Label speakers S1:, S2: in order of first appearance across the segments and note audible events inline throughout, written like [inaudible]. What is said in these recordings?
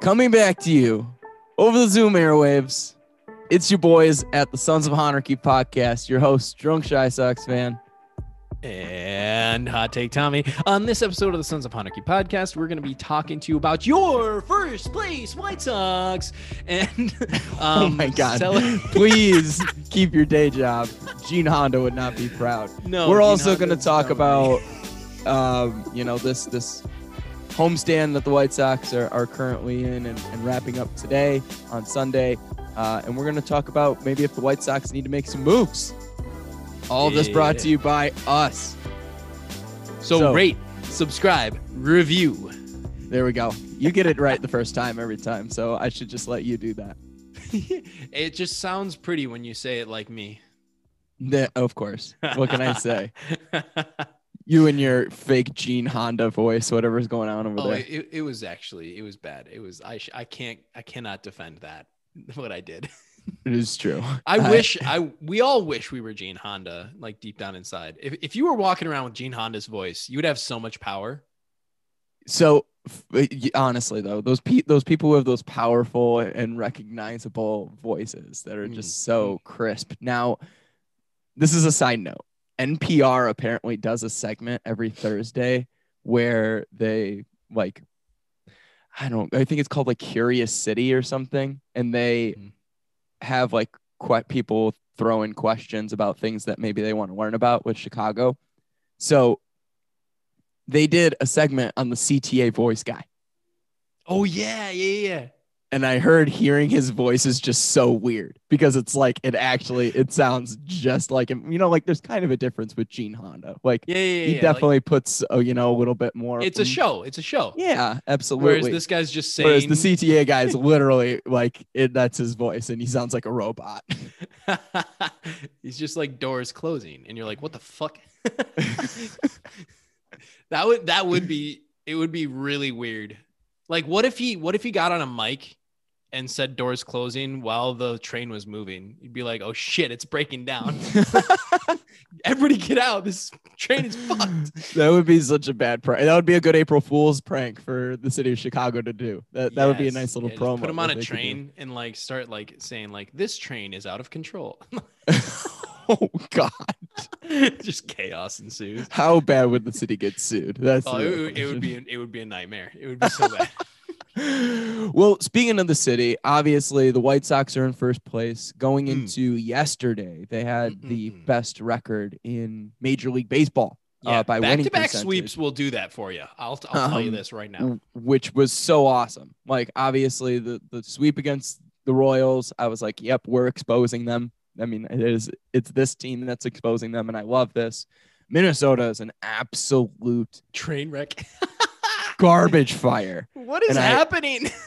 S1: Coming back to you over the Zoom airwaves. It's your boys at the Sons of Honarchy podcast. Your host, Drunk Shy Sox fan.
S2: And Hot Take Tommy. On this episode of the Sons of Honarchy podcast, we're going to be talking to you about your first place White Sox. And [laughs]
S1: oh
S2: um,
S1: my God.
S2: cele- [laughs]
S1: Please keep your day job. Gene Honda would not be proud.
S2: no,
S1: We're
S2: Gene
S1: also going to talk about, um, you know, this this homestand that the White Sox are, are currently in and, and wrapping up today on Sunday. Uh, and we're going to talk about maybe if the White Sox need to make some moves. All of this brought to you by us.
S2: So,
S1: So-
S2: rate, subscribe, review.
S1: There we go. You get it right the [laughs] first time every time, so I should just let you do that. [laughs]
S2: it just sounds pretty when you say it like me.
S1: Of course. What can I say? [laughs] You and your fake Gene Honda voice, whatever's going on over
S2: oh,
S1: there.
S2: it, it was actually it was bad. It was I sh- I can't I cannot defend that [laughs] what I did. [laughs]
S1: It is true.
S2: I wish I we all wish we were Gene Honda, like deep down inside. If if you were walking around with Gene Honda's voice, you would have so much power.
S1: So honestly, though, those pe- those people who have those powerful and recognizable voices that are mm, just so mm. crisp. Now, this is a side note. NPR apparently does a segment every Thursday where they like, I don't, I think it's called like Curious City or something, and they
S2: Mhm.
S1: have like que- people throw in questions about things that maybe they want to learn about with Chicago. So they did a segment on the CTA voice guy.
S2: Oh yeah, yeah, yeah.
S1: And I heard hearing his voice is just so weird because it's like it actually it sounds just like him. You know, like there's kind of a difference with Gene Honda. Like
S2: Yeah, yeah, yeah.
S1: he
S2: yeah, like,
S1: definitely puts uh, you know a little bit more.
S2: it's a show. It's a show.
S1: Yeah, absolutely.
S2: Whereas this guy's just saying
S1: Whereas the CTA guy is [laughs] literally like it, that's his voice and he sounds like a robot. [laughs]
S2: He's just like doors closing, and you're like, what the fuck? [laughs] that would that would be it would be really weird. Like, what if he what if he got on a mic and said doors closing while the train was moving? You'd be like, oh shit, it's breaking down. [laughs] [laughs] Everybody get out. This train is fucked.
S1: that would be such a bad prank. That would be a good April Fool's prank for the city of Chicago to do. That that would be a nice little
S2: Yeah,
S1: promo.
S2: Put him on a
S1: they could do.
S2: train and like start like saying like this train is out of control. [laughs]
S1: oh God.
S2: just chaos ensues.
S1: How bad would the city get sued? That's
S2: Oh, it, it would be it would be a nightmare. It would be so bad. [laughs]
S1: well, speaking of the city, obviously the White Sox are in first place. Going
S2: Mm.
S1: into yesterday, they had the best record in Major League Baseball
S2: Yeah,
S1: uh, by
S2: back to back sweeps will do that for you. I'll, I'll tell you
S1: Um,
S2: this right now.
S1: which was so awesome. Like obviously the the sweep against the Royals, I was like, "Yep, we're exposing them." I mean, it is it's this team that's exposing them, and I love this. Minnesota is an absolute
S2: Train wreck. [laughs]
S1: garbage fire.
S2: what is
S1: And I-
S2: happening? [laughs]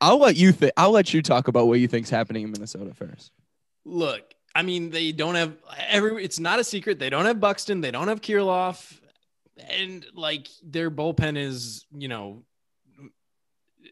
S1: I'll let you think. I'll let you talk about what you think's happening in Minnesota first.
S2: Look, I mean, they don't have every. It's not a secret. They don't have Buxton. They don't have Kirilloff, and like their bullpen is, you know,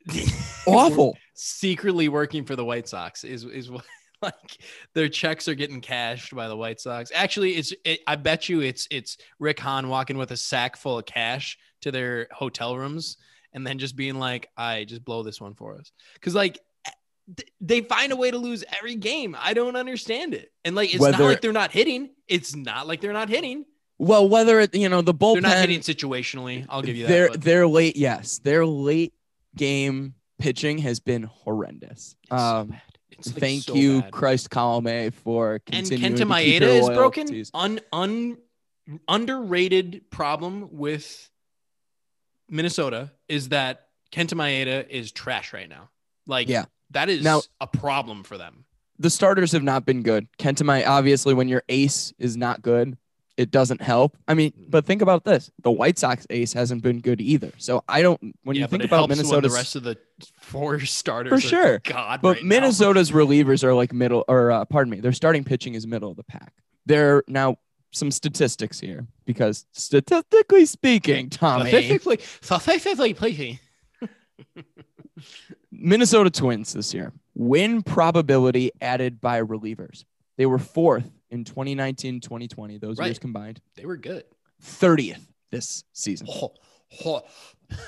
S2: [laughs]
S1: Awful.
S2: secretly working for the White Sox is is what [laughs] like their checks are getting cashed by the White Sox. Actually, it's it, I bet you it's it's Rick Hahn walking with a sack full of cash to their hotel rooms and then just being like, "I just blow this one for us," because like. Eh, th- They find a way to lose every game. I don't understand it. And like, it's not like they're not hitting. It's not like they're not hitting.
S1: Well, whether it you know the bullpen,
S2: They're not hitting situationally. I'll give you that.
S1: Their
S2: but
S1: their late yes, their late game pitching has been horrendous.
S2: it's so
S1: um,
S2: It's, like,
S1: thank
S2: so
S1: you,
S2: bad.
S1: Christ Colome, for
S2: and
S1: continuing
S2: Kenta
S1: to keep
S2: Maeda is broken. Un, un underrated problem with Minnesota is that Kenta Maeda is trash right now. Like,
S1: Yeah.
S2: that is
S1: Now-
S2: a problem for them.
S1: The starters have not been good. Kenta Maeda, obviously, when your ace is not good, it doesn't help. I mean, but think about this: the White Sox ace hasn't been good either. So I don't. When
S2: yeah,
S1: you think about Minnesota,
S2: the rest of the four [laughs] starters
S1: For
S2: are
S1: sure.
S2: God,
S1: But
S2: right now.
S1: Minnesota's relievers are like middle, or uh, pardon me, their starting pitching is middle of the pack. They're now some statistics here because statistically speaking, Tommy,
S2: Statistically, statistically speaking, [laughs]
S1: Minnesota Twins this year win probability added by relievers. They were fourth in 2019, 2020, those
S2: Right.
S1: years combined,
S2: they were good.
S1: 30th this season.
S2: Oh, oh. [laughs]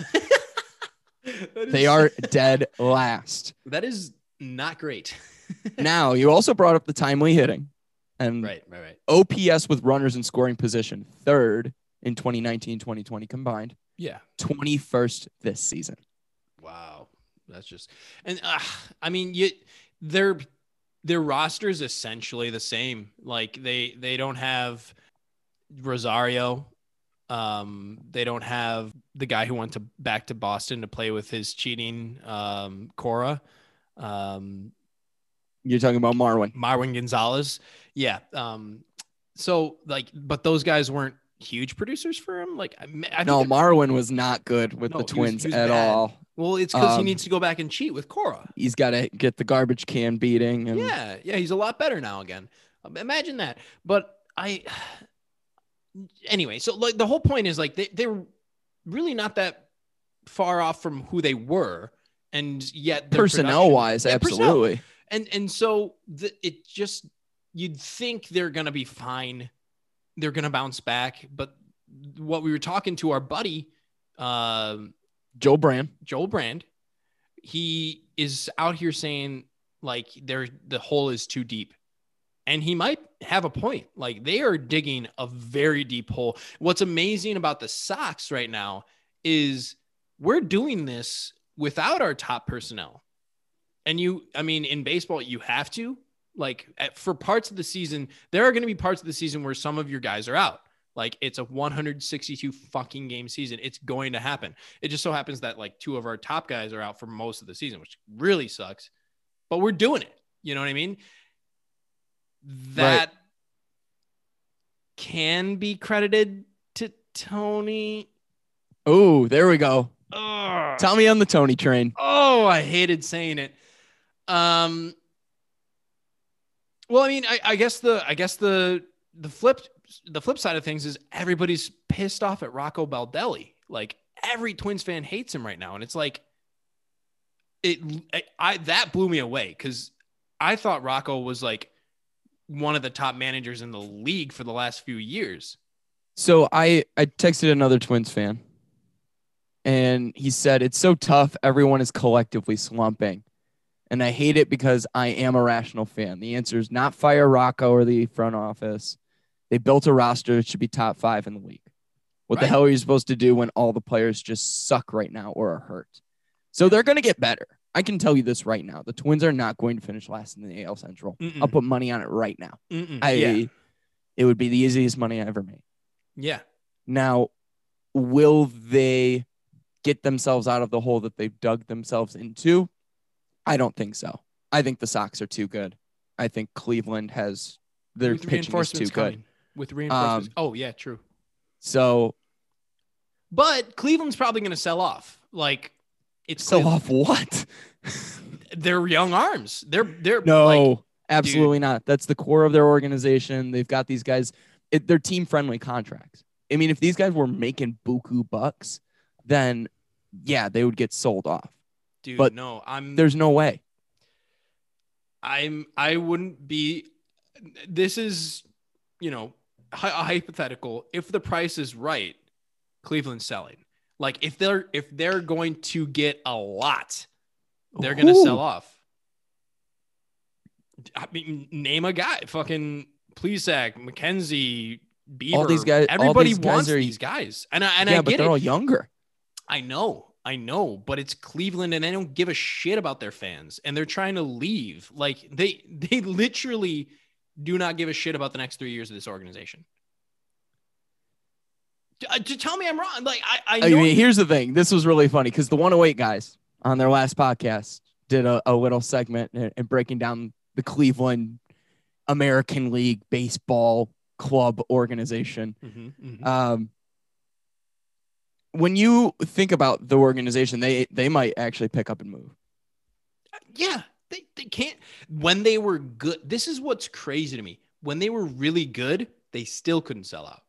S1: They are [laughs] dead last.
S2: That is not great. [laughs]
S1: Now, you also brought up the timely hitting and
S2: right, right, right.
S1: OPS with runners in scoring position, third in 2019 2020 combined,
S2: Yeah.
S1: 21st this season.
S2: Wow, that's just and uh, I mean, you their their roster is essentially the same. Like they they don't have Rosario. Um, they don't have the guy who went to back to Boston to play with his cheating um, Cora. Um,
S1: You're talking about Marwin.
S2: Marwin Gonzalez. Yeah. Um, so like, but those guys weren't huge producers for him. Like, I, I think
S1: No, Marwin was not good with
S2: No,
S1: the
S2: he was-
S1: Twins
S2: he was
S1: at
S2: bad.
S1: all.
S2: Well, it's because he
S1: um,
S2: needs to go back and cheat with Cora.
S1: He's got to get the garbage can beating. And
S2: Yeah, yeah, he's a lot better now again. Um, Imagine that. But I, [sighs] anyway, so like the whole point is like they they're really not that far off from who they were, and yet
S1: personnel wise,
S2: Yeah, personnel.
S1: absolutely.
S2: and and so the, it just you'd think they're gonna be fine, they're gonna bounce back, but what we were talking to our buddy, um,
S1: Joe Brand.
S2: Joel Brand, he is out here saying like there the hole is too deep. And he might have a point. Like they are digging a very deep hole. What's amazing about the Sox right now is we're doing this without our top personnel. And you, I mean, in baseball, you have to. Like at, for parts of the season, there are going to be parts of the season where some of your guys are out. Like it's a 162 fucking game season. It's going to happen. It just so happens that like two of our top guys are out for most of the season, which really sucks. But we're doing it. You know what I mean? That can be credited to Tony.
S1: Oh, there we go.
S2: Ugh.
S1: Tell me on the Tony train.
S2: Oh, I hated saying it. Um. Well, I mean, I, I guess the I guess the the flip the flip side of things is everybody's pissed off at Rocco Baldelli. Like every Twins fan hates him right now, and it's like it. I, that blew me away because I thought Rocco was like one of the top managers in the league for the last few years.
S1: So I I texted another Twins fan, and he said it's so tough. Everyone is collectively slumping, and I hate it because I am a rational fan. The answer is not fire Rocco or the front office. They built a roster that should be top five in the league. What the hell are you supposed to do when all the players just suck right now or are hurt? So they're going to get better. I can tell you this right now. The Twins are not going to finish last in the AL Central.
S2: Mm-mm.
S1: I'll put money on it right now.
S2: Mm-mm.
S1: I
S2: yeah,
S1: it would be the easiest money I ever made.
S2: yeah.
S1: Now, will they get themselves out of the hole that they've dug themselves into? I don't think so. I think the Sox are too good. I think Cleveland has their pitching is too
S2: reinforcements
S1: good.
S2: With reinforcements.
S1: Um,
S2: oh yeah, true.
S1: So
S2: But Cleveland's probably going to sell off. Like it's
S1: sell
S2: Cleveland.
S1: off what? [laughs]
S2: They're young arms. They're they're
S1: no,
S2: like
S1: absolutely not. That's the core of their organization. They've got these guys. It, they're team friendly contracts. I mean, if these guys were making buku bucks, then yeah, they would get sold off.
S2: dude.
S1: but
S2: no, I'm
S1: There's no way.
S2: I'm I wouldn't be. This is you know a hypothetical. If the price is right, Cleveland's selling. Like if they're if they're going to get a lot, they're going to sell off. I mean, name a guy. Fucking Plesac, McKenzie, Bieber.
S1: All these guys-
S2: Everybody
S1: these guys
S2: wants
S1: are-
S2: these guys, and I and
S1: yeah,
S2: I
S1: but they're
S2: it.
S1: all younger.
S2: I know, I know, but it's Cleveland and they don't give a shit about their fans and they're trying to leave. Like they they literally do not give a shit about the next 3 years of this organization. Uh, to tell me I'm wrong. Like I I
S1: I mean, here's the thing. This was really funny because the 108 guys on their last podcast did a, a little segment and, breaking down the Cleveland American League baseball club organization.
S2: Mhm, mhm.
S1: Um, when you think about the organization, they they might actually pick up and move.
S2: yeah, they they can't when they were good. This is what's crazy to me. When they were really good, they still couldn't sell out.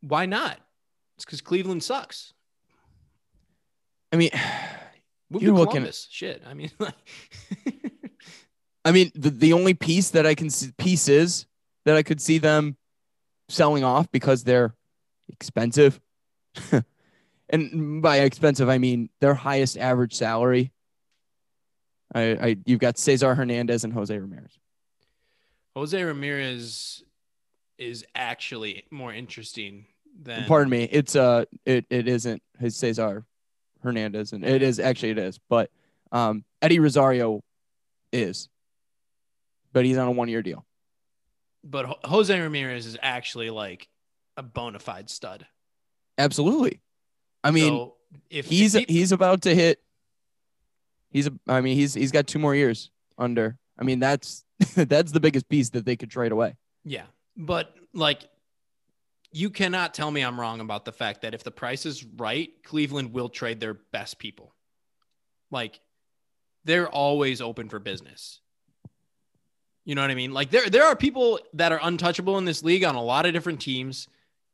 S2: Why not? It's cuz Cleveland sucks.
S1: I mean, [sighs]
S2: Move
S1: You're looking-
S2: Columbus. Shit. I mean, [laughs] like, [laughs]
S1: I mean, the, the only piece that I can see pieces that I could see them selling off because they're expensive [laughs] and by expensive I mean their highest average salary. I, I you've got Cesar Hernandez and Jose Ramirez.
S2: Jose Ramirez is actually more interesting than.
S1: Pardon me, it's uh it it isn't his Cesar Hernandez, and it is actually it is, but um Eddie Rosario is, but he's on a one year deal.
S2: But Jose Ramirez is actually like a bona fide stud.
S1: Absolutely. I mean,
S2: So if
S1: he's
S2: if he-
S1: he's about to hit. He's a. I mean, he's he's got two more years under. I mean, that's [laughs] that's the biggest piece that they could trade away.
S2: Yeah. But like you cannot tell me I'm wrong about the fact that if the price is right, Cleveland will trade their best people. Like they're always open for business. You know what I mean? Like there there are people that are untouchable in this league on a lot of different teams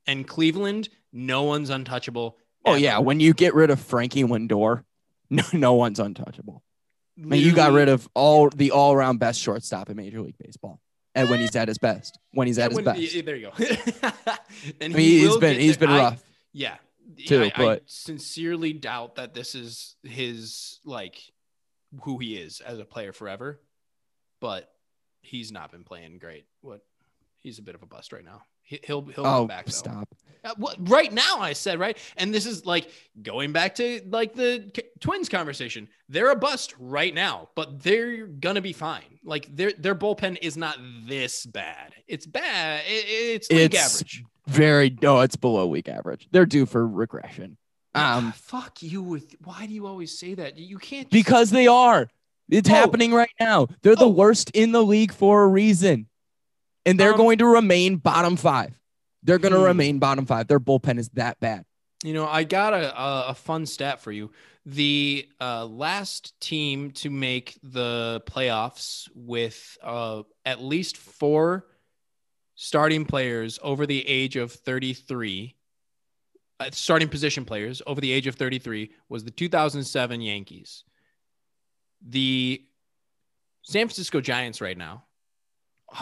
S2: and Cleveland, no one's untouchable.
S1: Oh
S2: ever.
S1: yeah, when you get rid of Frankie Lindor, no no one's untouchable. I mean, you got rid of all the all around best shortstop in Major League Baseball, and when he's at his best, when he's at his best.
S2: There you go. [laughs] and
S1: I mean, he's
S2: will
S1: been he's
S2: there.
S1: been
S2: I-
S1: rough.
S2: Yeah.
S1: too,
S2: I, I
S1: but-
S2: sincerely doubt that this is his like who he is as a player forever. But he's not been playing great. What he's a bit of a bust right now. He, he'll he'll
S1: oh,
S2: come back though.
S1: stop!
S2: Uh, what, right now, I said right, and this is like going back to like the K- Twins conversation. They're a bust right now, but they're gonna be fine. Like their their bullpen is not this bad. It's bad. It, it's league
S1: It's
S2: average.
S1: very no, it's below league average. They're due for regression. Um,
S2: Ah, fuck you with. Why do you always say that? You can't. just-
S1: because they are. It's
S2: Oh.
S1: happening right now. They're the
S2: Oh.
S1: worst in the league for a reason, and they're
S2: Um,
S1: going to remain bottom five. They're going to
S2: Hmm.
S1: remain bottom five. Their bullpen is that bad.
S2: You know, I got a, a, a fun stat for you. The uh, last team to make the playoffs with uh, at least four starting players over the age of 33, uh, starting position players over the age of 33, was the 2007 Yankees. The San Francisco Giants right now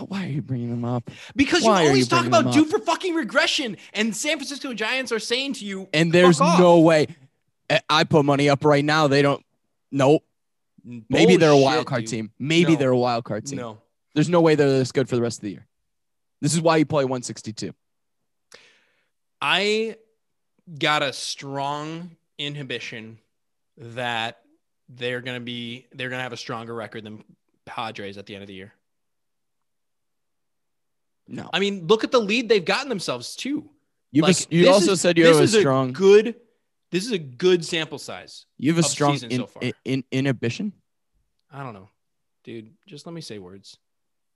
S1: why are you bringing them up?
S2: because
S1: Why
S2: you always
S1: you
S2: talk about due for fucking regression, and San Francisco Giants are saying to you,
S1: And there's no way. I- put money up right now. They don't. Nope. Maybe they're a wild card
S2: dude.
S1: team. Maybe
S2: No.
S1: they're a wild card team.
S2: No,
S1: There's no way they're this good for the rest of the year. This is why you play 162.
S2: I got a strong inhibition that they're gonna be they're gonna have a stronger record than Padres at the end of the year.
S1: No.
S2: I mean, look at the lead they've gotten themselves to.
S1: You've
S2: Like,
S1: a, you also
S2: is-
S1: said you have a
S2: is
S1: strong.
S2: good. This is a good sample size.
S1: you have a strong in,
S2: so far.
S1: in, in- inhibition.
S2: I don't know, dude. Just let me say words.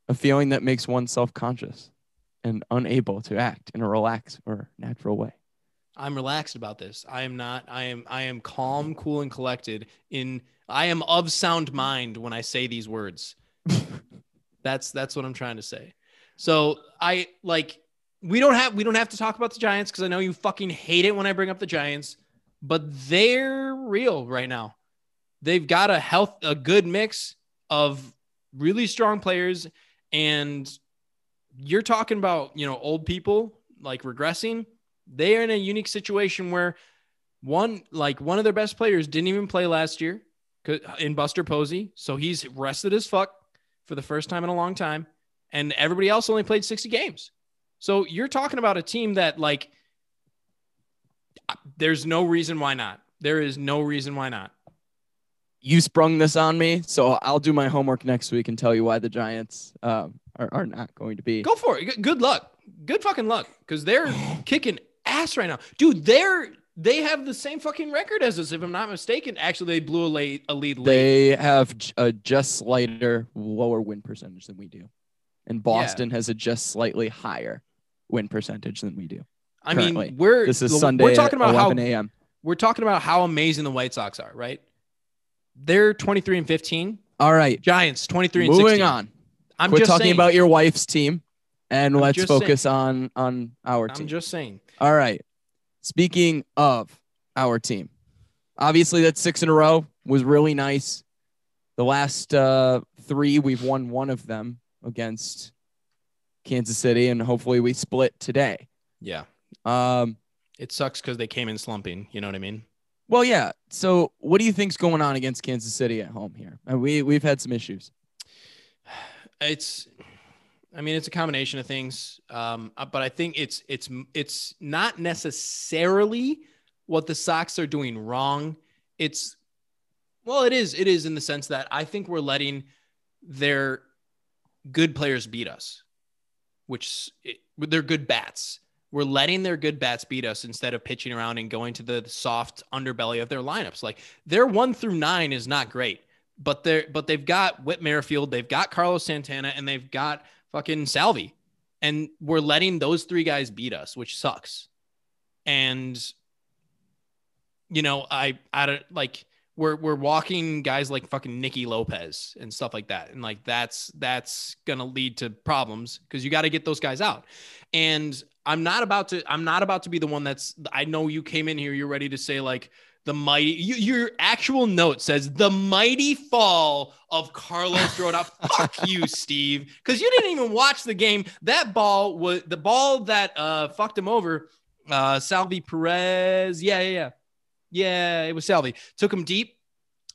S1: A feeling that makes one self conscious and unable to act in a relaxed or natural way.
S2: I'm relaxed about this. I am not. I am. I am calm, cool, and collected. In I am of sound mind when I say these words. [laughs] that's that's what I'm trying to say. So I like. We don't have we don't have to talk about the Giants because I know you fucking hate it when I bring up the Giants, but they're real right now. They've got a health a good mix of really strong players, and you're talking about you know old people like regressing they are in a unique situation where one like one of their best players didn't even play last year uh, in Buster Posey, so he's rested as fuck for the first time in a long time, and everybody else only played 60 games. So you're talking about a team that like there's no reason why not. There is no reason why not.
S1: You sprung this on me, so I'll do my homework next week and tell you why the Giants um, are, are not going to be.
S2: Go for it. Good luck. Good fucking luck because they're [sighs] kicking ass right now, dude. They're they have the same fucking record as us, if I'm not mistaken. Actually, they blew a late a lead late.
S1: They have a just slighter lower win percentage than we do, and Boston has a just slightly higher win percentage than we do.
S2: I
S1: currently.
S2: mean, we're
S1: This is
S2: we're
S1: Sunday
S2: talking
S1: at
S2: about how
S1: 11 a.m.
S2: we're talking about how amazing the White Sox are, right? They're 23 and 15.
S1: All right,
S2: Giants 23 and
S1: moving
S2: 16.
S1: on.
S2: I'm just
S1: talking
S2: saying,
S1: about your wife's team, and
S2: I'm
S1: let's focus on on our team.
S2: I'm just saying.
S1: All right. Speaking of our team, obviously that six in a row was really nice. The last uh, three, we've won one of them against Kansas City, and hopefully we split today.
S2: Yeah.
S1: Um,
S2: It sucks because they came in slumping. You know what I mean?
S1: Well, yeah. So, what do you think's going on against Kansas City at home here? Uh, We we've had some issues. [sighs]
S2: It's, I mean, it's a combination of things. Um, uh, but I think it's it's it's not necessarily what the Sox are doing wrong. It's, well, it is. It is in the sense that I think we're letting their good players beat us, which it, they're good bats. We're letting their good bats beat us instead of pitching around and going to the soft underbelly of their lineups. Like their one through nine is not great, but they're but they've got Whit Merrifield, they've got Carlos Santana, and they've got fucking Salvy, and we're letting those three guys beat us, which sucks. And you know, I I don't like we're we're walking guys like fucking Nicky Lopez and stuff like that. And like that's that's gonna lead to problems because you got to get those guys out. And I'm not about to I'm not about to be the one that's I know you came in here, you're ready to say like the mighty you, your actual note says the mighty fall of Carlos [laughs] Rodon. Fuck you, Steve. Because you didn't even watch the game. That ball was the ball that uh fucked him over. Uh Salvy Perez. Yeah, yeah, yeah. Yeah, it was Salvy. Took him deep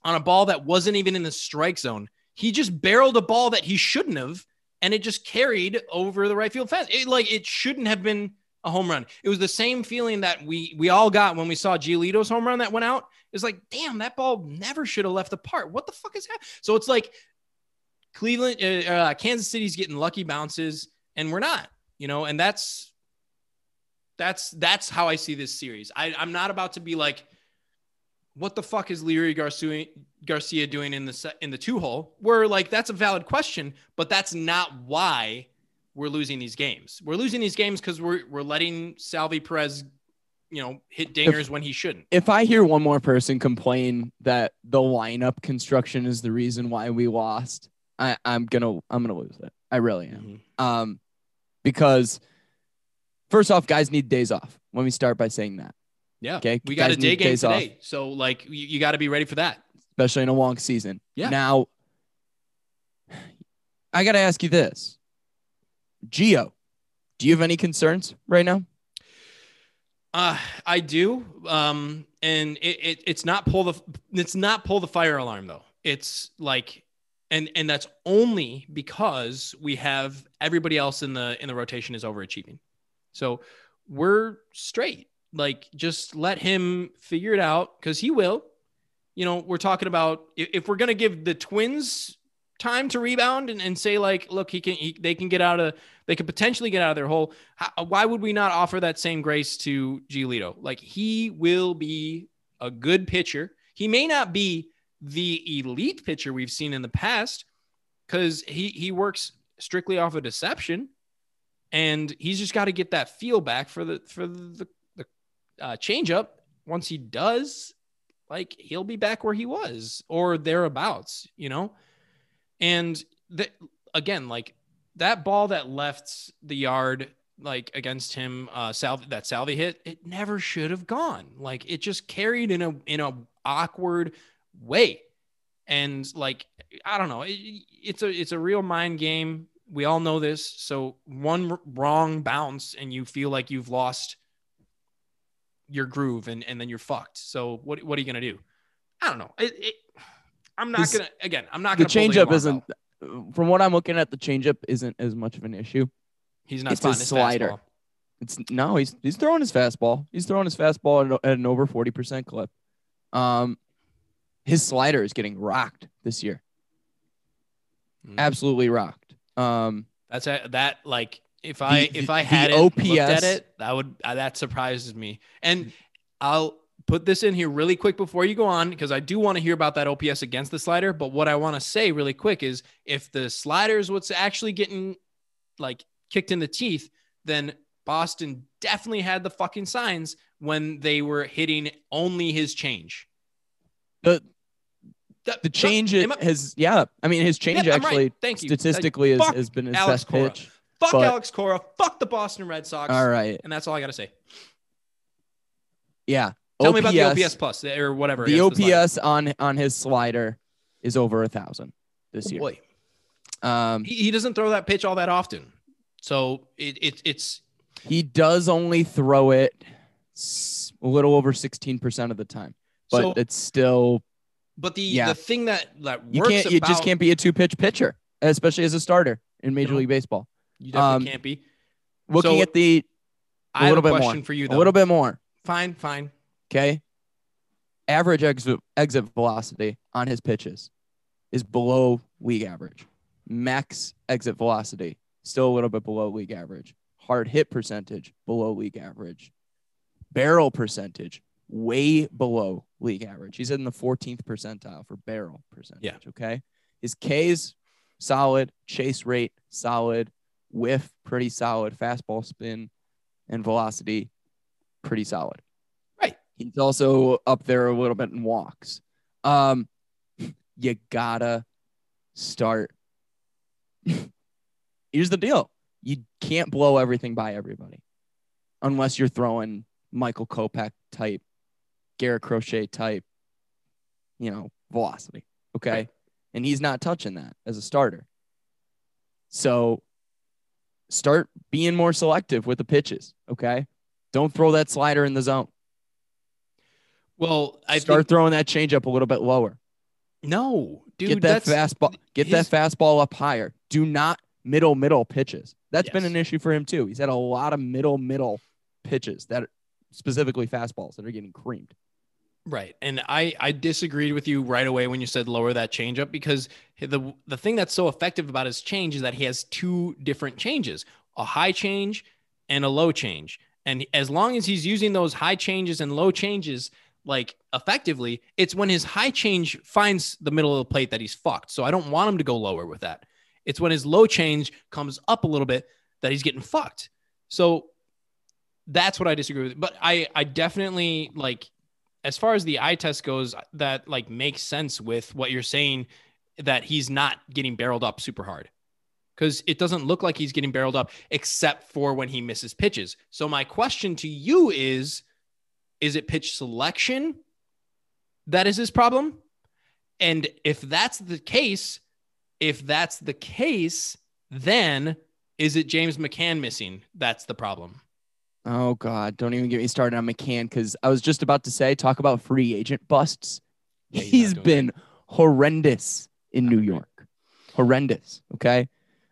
S2: on a ball that wasn't even in the strike zone. He just barreled a ball that he shouldn't have, and it just carried over the right field fence. It, like it shouldn't have been a home run. It was the same feeling that we we all got when we saw Giolito's home run that went out. It's like, damn, that ball never should have left the park. What the fuck is happening? So it's like Cleveland, uh, uh, Kansas City's getting lucky bounces, and we're not. You know, and that's that's that's how I see this series. I, I'm not about to be like what the fuck is Leury Garcia Garcia doing in the in the two hole? We're like that's a valid question, but that's not why we're losing these games. We're losing these games because we're we're letting Salvy Perez, you know, hit dingers
S1: If-
S2: when he shouldn't.
S1: If I hear one more person complain that the lineup construction is the reason why we lost, I, I'm gonna I'm gonna lose it. I really am.
S2: Mhm.
S1: Um, because first off, guys need days off. Let me start by saying that,
S2: Yeah,
S1: Okay,
S2: we got a day game
S1: days off.
S2: today, so like you, you got to be ready for that.
S1: especially in a long season.
S2: Yeah.
S1: Now, I got to ask you this, Geo, do you have any concerns right now?
S2: Uh, I do. Um, and it, it it's not pull the it's not pull the fire alarm though. It's like and and that's only because we have everybody else in the in the rotation is overachieving. So we're straight. Like just let him figure it out because he will. You know, we're talking about if, we're gonna give the twins time to rebound and, and say like, look, he can he, they can get out of they could potentially get out of their hole. How, why would we not offer that same grace to Giolito? Like he will be a good pitcher. He may not be the elite pitcher we've seen in the past because he he works strictly off of deception, and he's just got to get that feel back for the for the uh, changeup. Once he does, like he'll be back where he was or thereabouts, you know. And the, again, like that ball that left the yard like against him uh that Salvy hit it never should have gone like it just carried in a in a awkward way and like I don't know it, it's a it's a real mind game we all know this so one wrong bounce and you feel like you've lost your groove and and then you're fucked so what what are you gonna do I don't know it, it I'm not gonna again I'm not
S1: The
S2: gonna pull
S1: changeup isn't,
S2: bell.
S1: from what I'm looking at, the changeup isn't as much of an issue.
S2: he's not
S1: it's his slider.
S2: fastball.
S1: It's no, he's he's throwing his fastball. He's throwing his fastball at, at an over forty percent clip. Um, his slider is getting rocked this year.
S2: Mm.
S1: Absolutely rocked. Um,
S2: That's a, that like if I if I had it looked at it, that would uh, that surprises me. And I'll put this in here really quick before you go on because I do want to hear about that OPS against the slider. But what I want to say really quick is if the slider is what's actually getting like kicked in the teeth, then Boston definitely had the fucking signs when they were hitting only his change.
S1: the the change
S2: am I-
S1: has yeah. I mean, his change
S2: Yeah, I'm right.
S1: actually
S2: Thank you.
S1: statistically
S2: Like,
S1: has been his
S2: Alex
S1: best
S2: Cora.
S1: pitch.
S2: Fuck
S1: but-
S2: Alex Cora, fuck the Boston Red Sox,
S1: All right,
S2: and that's all I got to say.
S1: yeah.
S2: Tell me about the OPS plus or whatever.
S1: The. OPS on on his slider is over a thousand this
S2: Oh,
S1: year.
S2: boy.
S1: Um,
S2: He, he doesn't throw that pitch all that often. So it, it it's
S1: he does only throw it a little over 16% of the time. But
S2: so,
S1: it's still
S2: but the
S1: yeah.
S2: the thing that that
S1: you can't you just can't be a two pitch pitcher, especially as a starter in Major
S2: No.
S1: League Baseball.
S2: You definitely
S1: um,
S2: can't be.
S1: Looking
S2: So,
S1: at the
S2: I have
S1: little
S2: a
S1: bit more.
S2: question for you Though.
S1: a little bit more,
S2: Fine, fine.
S1: okay? Average exit exit velocity on his pitches is below league average. Max exit velocity still a little bit below league average. Hard hit percentage below league average. Barrel percentage way below league average. He's in the 14th percentile for barrel percentage.
S2: Yeah.
S1: Okay. His K's solid, chase rate solid, whiff pretty solid, fastball spin and velocity pretty solid.
S2: Right.
S1: He's also up there a little bit in walks. Um, [laughs] you gotta start. [laughs] Here's the deal: you can't blow everything by everybody, unless you're throwing Michael Kopech type, Garrett Crochet type, you know, velocity. Okay,
S2: Right.
S1: and he's not touching that as a starter. So, start being more selective with the pitches. Okay, don't throw that slider in the zone.
S2: Well, I
S1: start
S2: think
S1: throwing that changeup a little bit lower.
S2: no, dude.
S1: get that fastball. Get
S2: his-
S1: that fastball up higher. Do not middle middle pitches. That's been an issue for him too. He's had a lot of middle middle pitches that specifically fastballs that are getting creamed.
S2: Right. And I I disagreed with you right away when you said lower that changeup because the the thing that's so effective about his change is that he has two different changes, a high change and a low change. And as long as he's using those high changes and low changes like effectively, it's when his high change finds the middle of the plate that he's fucked. So I don't want him to go lower with that. It's when his low change comes up a little bit that he's getting fucked. So that's what I disagree with. But I I definitely like as far as the eye test goes, that like makes sense with what you're saying that he's not getting barreled up super hard. Because it doesn't look like he's getting barreled up except for when he misses pitches. So my question to you is is it pitch selection that is his problem? And if that's the case, if that's the case, then is it James McCann missing? That's the problem.
S1: Oh God, don't even get me started on McCann because I was just about to say talk about free agent busts.
S2: Yeah, he's
S1: he's
S2: not doing
S1: been horrendous in New York. Horrendous. Okay.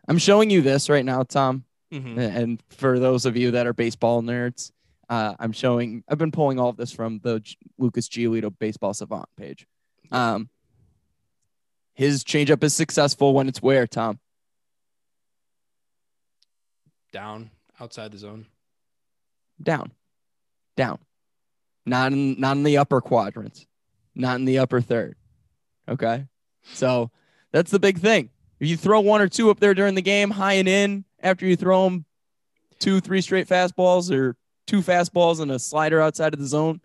S1: I'm showing you this right now, Tom.
S2: Mhm.
S1: And for those of you that are baseball nerds, uh, I'm showing. I've been pulling all of this from the G- Lucas Giolito Baseball Savant page. Um, his changeup is successful when it's where Tom
S2: Down outside the zone.
S1: Down, down, not in not in the upper quadrants, not in the upper third. Okay, so that's the big thing. If you throw one or two up there during the game, high and in, after you throw them two, three straight fastballs or two fastballs and a slider outside of the zone,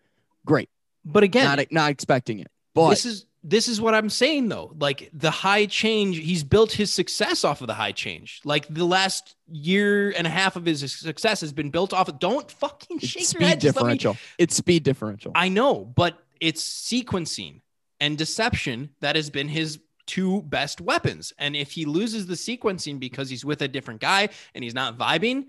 S1: great.
S2: But again,
S1: Not not expecting it, but
S2: this is this is what I'm saying though. Like the high change, he's built his success off of the high change. Like the last year and a half of his success has been built off of. Don't fucking
S1: it's
S2: shake your head. Let me-
S1: differential. It's speed differential.
S2: I know, but it's sequencing and deception that has been his two best weapons. And if he loses the sequencing because he's with a different guy and he's not vibing,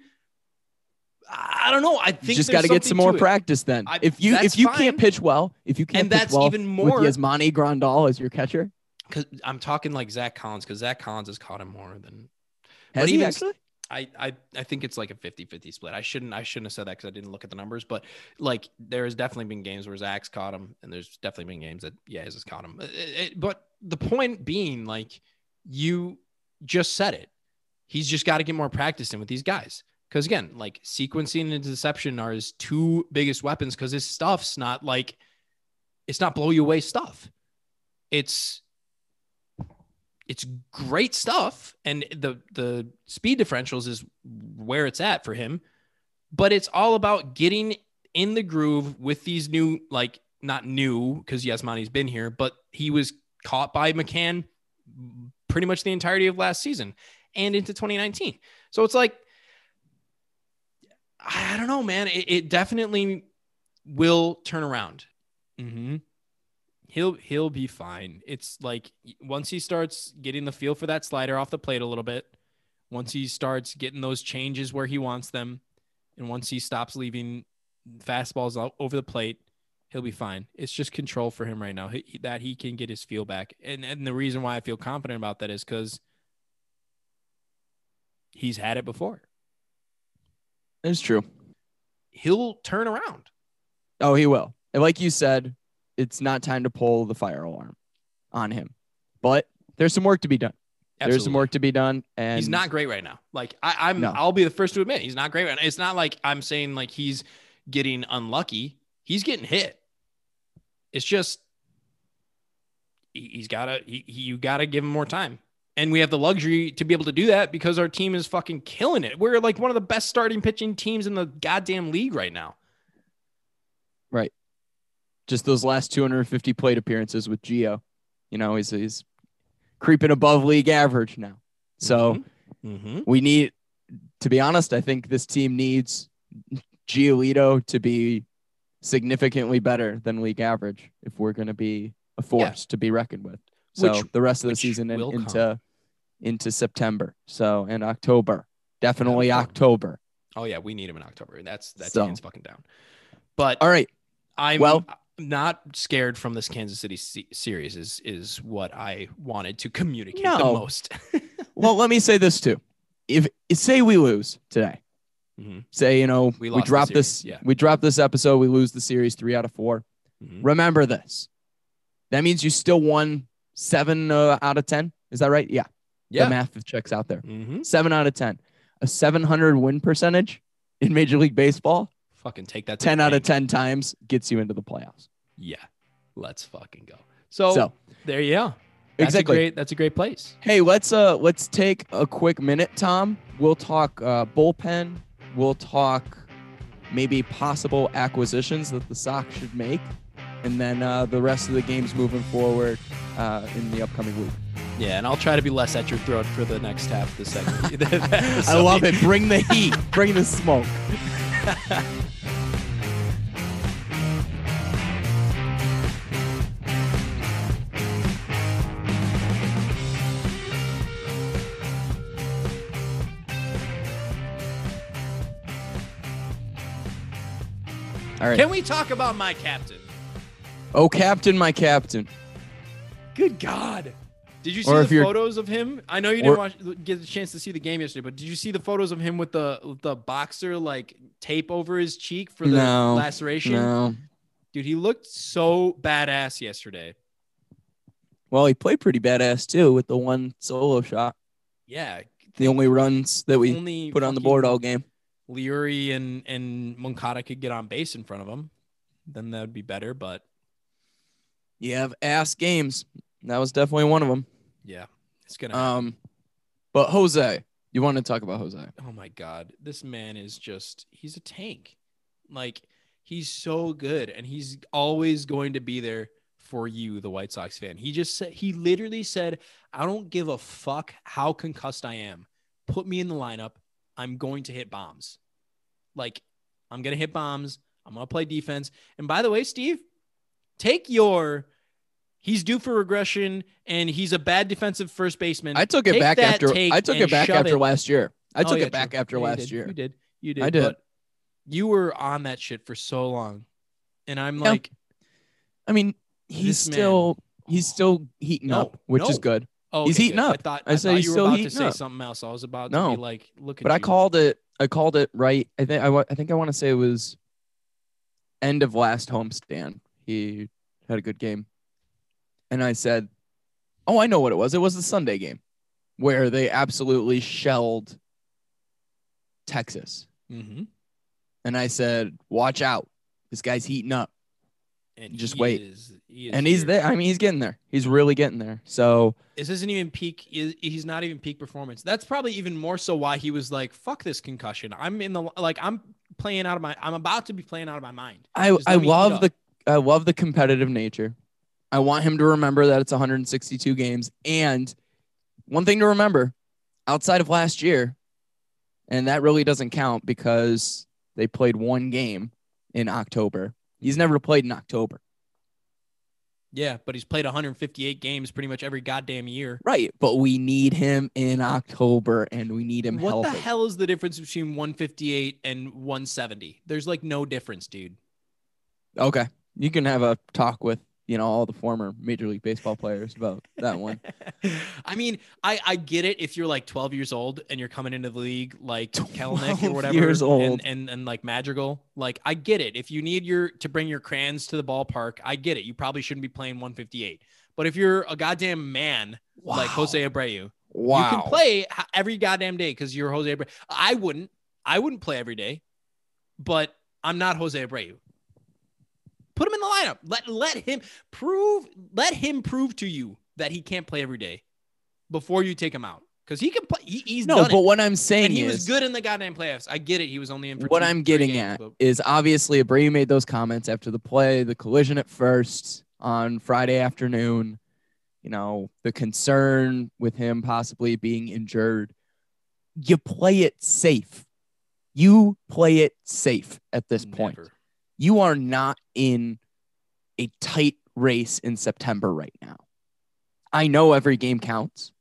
S2: I don't know. I
S1: you
S2: think
S1: just
S2: got to
S1: get some more practice then.
S2: I-
S1: if you if you
S2: fine.
S1: can't pitch well, if you can't
S2: And that's
S1: well
S2: even more-
S1: with Yasmani Grandal as your catcher,
S2: Because I'm talking like Zach Collins, because Zach Collins has caught him more than
S1: has
S2: But
S1: he
S2: even-
S1: actually?
S2: I, I I think it's like a 50-50 split. I shouldn't I shouldn't have said that because I didn't look at the numbers, but like there has definitely been games where Zach's caught him, and there's definitely been games that yeah, has caught him. It- it- but the point being, like you just said it, he's just got to get more practice in with these guys. Because again, like sequencing and deception are his two biggest weapons. Because his stuff's not like it's not blow you away stuff. It's it's great stuff and the the speed differentials is where it's at for him but it's all about getting in the groove with these new like not new because Yasmani's been here but he was caught by McCann pretty much the entirety of last season and into 2019 so it's like I don't know man it, it definitely will turn around
S1: Mm-hmm.
S2: he'll he'll be fine. It's like once he starts getting the feel for that slider off the plate a little bit, once he starts getting those changes where he wants them, and once he stops leaving fastballs all over the plate. He'll be fine. It's just control for him right now he, that he can get his feel back. And and the reason why I feel confident about that is because he's had it before.
S1: It's true.
S2: He'll turn around.
S1: Oh, he will. And like you said, it's not time to pull the fire alarm on him. But there's some work to be done. There's some work to be done. And
S2: he's not great right now. Like I, I'm,
S1: No.
S2: I'll be the first to admit he's not great right now. It's not like I'm saying like he's getting unlucky. He's getting hit. It's just he, he's gotta, he, he, you gotta give him more time. And we have the luxury to be able to do that because our team is fucking killing it. We're like one of the best starting pitching teams in the goddamn league right now. Right.
S1: Just those last 250 plate appearances with Gio. You know, he's he's creeping above league average now. So
S2: Mm-hmm.
S1: we need to be honest, I think this team needs Giolito to be significantly better than league average if we're going to be a force to be reckoned with. So
S2: Which-
S1: the rest of the season and into
S2: come.
S1: Into September. So and October. Definitely
S2: Yeah.
S1: October.
S2: Oh yeah, we need him in October. That's that's
S1: So-
S2: fucking down. But
S1: All right.
S2: I'm
S1: Well-
S2: not scared from this Kansas City se- series. Is is what I wanted to communicate
S1: No.
S2: the most. [laughs]
S1: Well, let me say this too. If say we lose today,
S2: Mhm.
S1: say you know
S2: We
S1: we, drop this
S2: yeah.
S1: we drop this episode, we lose the series three out of four.
S2: Mhm.
S1: Remember this. That means you still won seven uh, out of ten. Is that right? Yeah.
S2: Yeah.
S1: The math of checks out there.
S2: hmm
S1: Seven out of ten. A 700 win percentage in Major League Baseball.
S2: Fucking take that.
S1: 10 out of 10 times gets you into the playoffs.
S2: Yeah. Let's fucking go. So,
S1: So
S2: there you go. That's
S1: exactly.
S2: A great, that's a great place.
S1: Hey, let's uh let's take a quick minute, Tom. We'll talk uh, bullpen. We'll talk maybe possible acquisitions that the Sox should make, and then uh, the rest of the games moving forward uh, in the upcoming week.
S2: Yeah, and I'll try to be less at your throat for the next half of the segment. [laughs] [laughs]
S1: I love it. Bring the [laughs] heat. Bring the smoke. All right.
S2: Can we talk about my captain?
S1: Oh, captain, my captain.
S2: Good God. Did you see
S1: Or
S2: the photos of him? I know you didn't
S1: Or-
S2: watch, get the chance to see the game yesterday, but did you see the photos of him with the with the boxer like tape over his cheek for the
S1: No,
S2: laceration?
S1: No.
S2: Dude, he looked so badass yesterday.
S1: Well, he played pretty badass too with the one solo shot.
S2: Yeah.
S1: The only runs that we
S2: only
S1: put on the board all game.
S2: Leury and and Moncada could get on base in front of him, then that would be better. But
S1: You have ass games. That was definitely one of them.
S2: Yeah, it's gonna. happen.
S1: Um, but Jose, you want to talk about Jose?
S2: oh my god, this man is just—he's a tank. Like he's so good, and he's always going to be there for you, the White Sox fan. He just said he literally said, "I don't give a fuck how concussed I am. Put me in the lineup. I'm going to hit bombs. Like I'm gonna hit bombs. I'm gonna play defense. And by the way, Steve, take your." He's due for regression, and he's a bad defensive first baseman.
S1: I took it
S2: Take
S1: back after I took it back after
S2: it-
S1: last year. I
S2: Oh,
S1: took
S2: yeah,
S1: it back
S2: true.
S1: after
S2: Yeah,
S1: last
S2: did.
S1: year.
S2: You did. You did.
S1: I did.
S2: But you were on that shit for so long, and I'm
S1: Yeah.
S2: like,
S1: I mean, he's
S2: This man-
S1: still he's still heating
S2: No,
S1: up, which is good.
S2: oh,
S1: He's
S2: okay,
S1: heating
S2: good.
S1: up.
S2: I thought
S1: I
S2: I,
S1: said
S2: you were
S1: still
S2: about to say
S1: up.
S2: something else. I was about
S1: No.
S2: to be like, look at
S1: But I called it I called it right. I think I I think I want to say it was end of last homestand. He had a good game. And I said, "Oh, I know what it was. It was the Sunday game where they absolutely shelled Texas."
S2: Mhm.
S1: And I said, "Watch out. This guy's heating up."
S2: And
S1: just
S2: he
S1: wait.
S2: is- he is
S1: And he's
S2: here.
S1: there. I mean, he's getting there. He's really getting there. So,
S2: This isn't even peak. He's not even peak performance. That's probably even more so why he was like, "Fuck this concussion. I'm in the like. I'm playing out of my. I'm about to be playing out of my mind."
S1: I I
S2: let me heat
S1: love the I love the competitive nature. I want him to remember that it's 162 games and one thing to remember outside of last year and that really doesn't count because they played one game in October. He's never played in October.
S2: Yeah, but he's played 158 games pretty much every goddamn year.
S1: Right, but we need him in October and we need him
S2: What
S1: healthy.
S2: the hell is the difference between 158 and 170? There's like no difference, dude.
S1: Okay. You can have a talk with, you know, all the former Major League Baseball players about that one. [laughs]
S2: I mean, I I get it if you're like 12 years old and you're coming into the league like [laughs] Kelenic
S1: 12
S2: or whatever,
S1: years old.
S2: and, and and like Madrigal. Like I get it. If you need your to bring your crayons to the ballpark, I get it. You probably shouldn't be playing 158. But if you're a goddamn man like Jose Abreu,
S1: Wow.
S2: you can play every goddamn day because you're Jose Abreu. I wouldn't. I wouldn't play every day, but I'm not Jose Abreu. Put him in the lineup. Let let him prove. Let him prove to you that he can't play every day before you take him out because he can play. He, he's
S1: No, but
S2: it.
S1: what I'm saying
S2: and he
S1: is
S2: was good in the goddamn playoffs. I get it. He was only in for
S1: what
S2: two-
S1: I'm getting
S2: games,
S1: at
S2: but-
S1: is obviously Abreu made those comments after the play, the collision at first on Friday afternoon. You know, the concern with him possibly being injured. You play it safe. You play it safe at this point. You are not in a tight race in September right now. I know every game counts.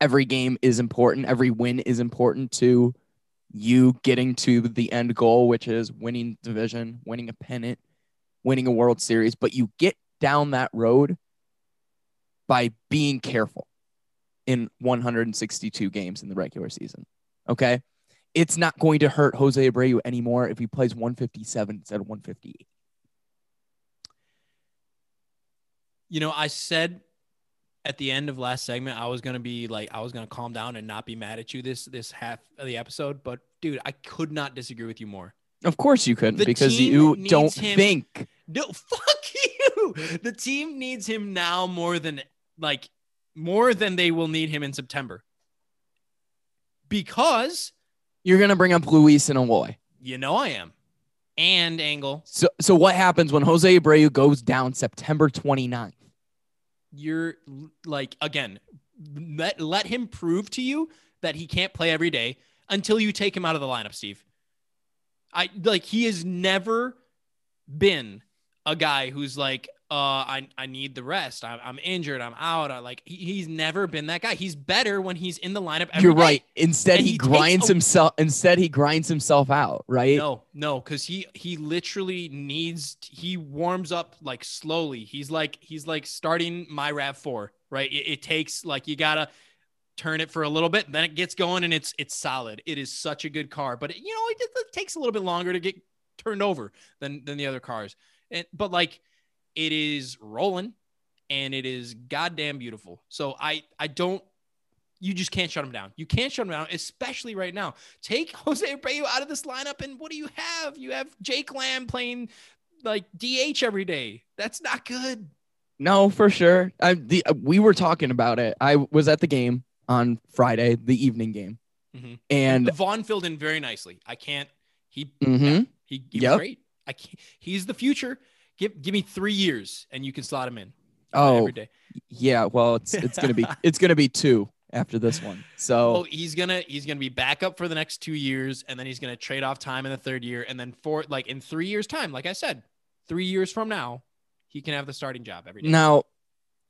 S1: Every game is important. Every win is important to you getting to the end goal, which is winning division, winning a pennant, winning a World Series. But you get down that road by being careful in 162 games in the regular season. Okay. It's not going to hurt Jose Abreu anymore if he plays 157 instead of 158.
S2: You know, I said at the end of last segment I was gonna be like I was gonna calm down and not be mad at you this this half of the episode, but dude, I could not disagree with you more.
S1: Of course you couldn't
S2: The
S1: because you don't
S2: him-
S1: think.
S2: No, [laughs] fuck you. The team needs him now more than like more than they will need him in September. Because
S1: You're going to bring up Luis and Eloy.
S2: you know I am. And Engel,
S1: So, so what happens when Jose Abreu goes down September 29th?
S2: you're like again, let let him prove to you that he can't play every day until you take him out of the lineup, Steve. I like he has never been a guy who's like, uh, I, I need the rest. I'm, I'm injured. I'm out. I like he, he's never been that guy. He's better when he's in the lineup. Every
S1: You're right. Instead, he,
S2: he
S1: grinds himself. Instead, he grinds himself out. Right.
S2: No, no, because he he literally needs he warms up like slowly. He's like he's like starting my Rav Four, right? It, it takes like you gotta turn it for a little bit, then it gets going and it's it's solid. It is such a good car, but it, you know it, it takes a little bit longer to get turned over than than the other cars. And but like it is rolling and it is goddamn beautiful. So I I don't. You just can't shut him down. You can't shut him down, especially right now. Take [laughs] Jose Abreu out of this lineup, and what do you have? You have Jake Lamb playing like DH every day. That's not good.
S1: No, for sure. I, the, uh, we were talking about it. I was at the game on Friday, the evening game,
S2: Mhm.
S1: and
S2: Vaughn filled in very nicely. I can't. He
S1: Mhm.
S2: he, he
S1: Yep.
S2: great. I can't, he's the future. Give give me three years, and you can slot him in
S1: oh
S2: every day.
S1: yeah. Well, it's it's gonna be [laughs] it's gonna be two after this one. So
S2: Oh, he's gonna he's gonna be back up for the next two years, and then he's gonna trade off time in the third year, and then for like in three years' time, like I said, three years from now, he can have the starting job every day.
S1: now,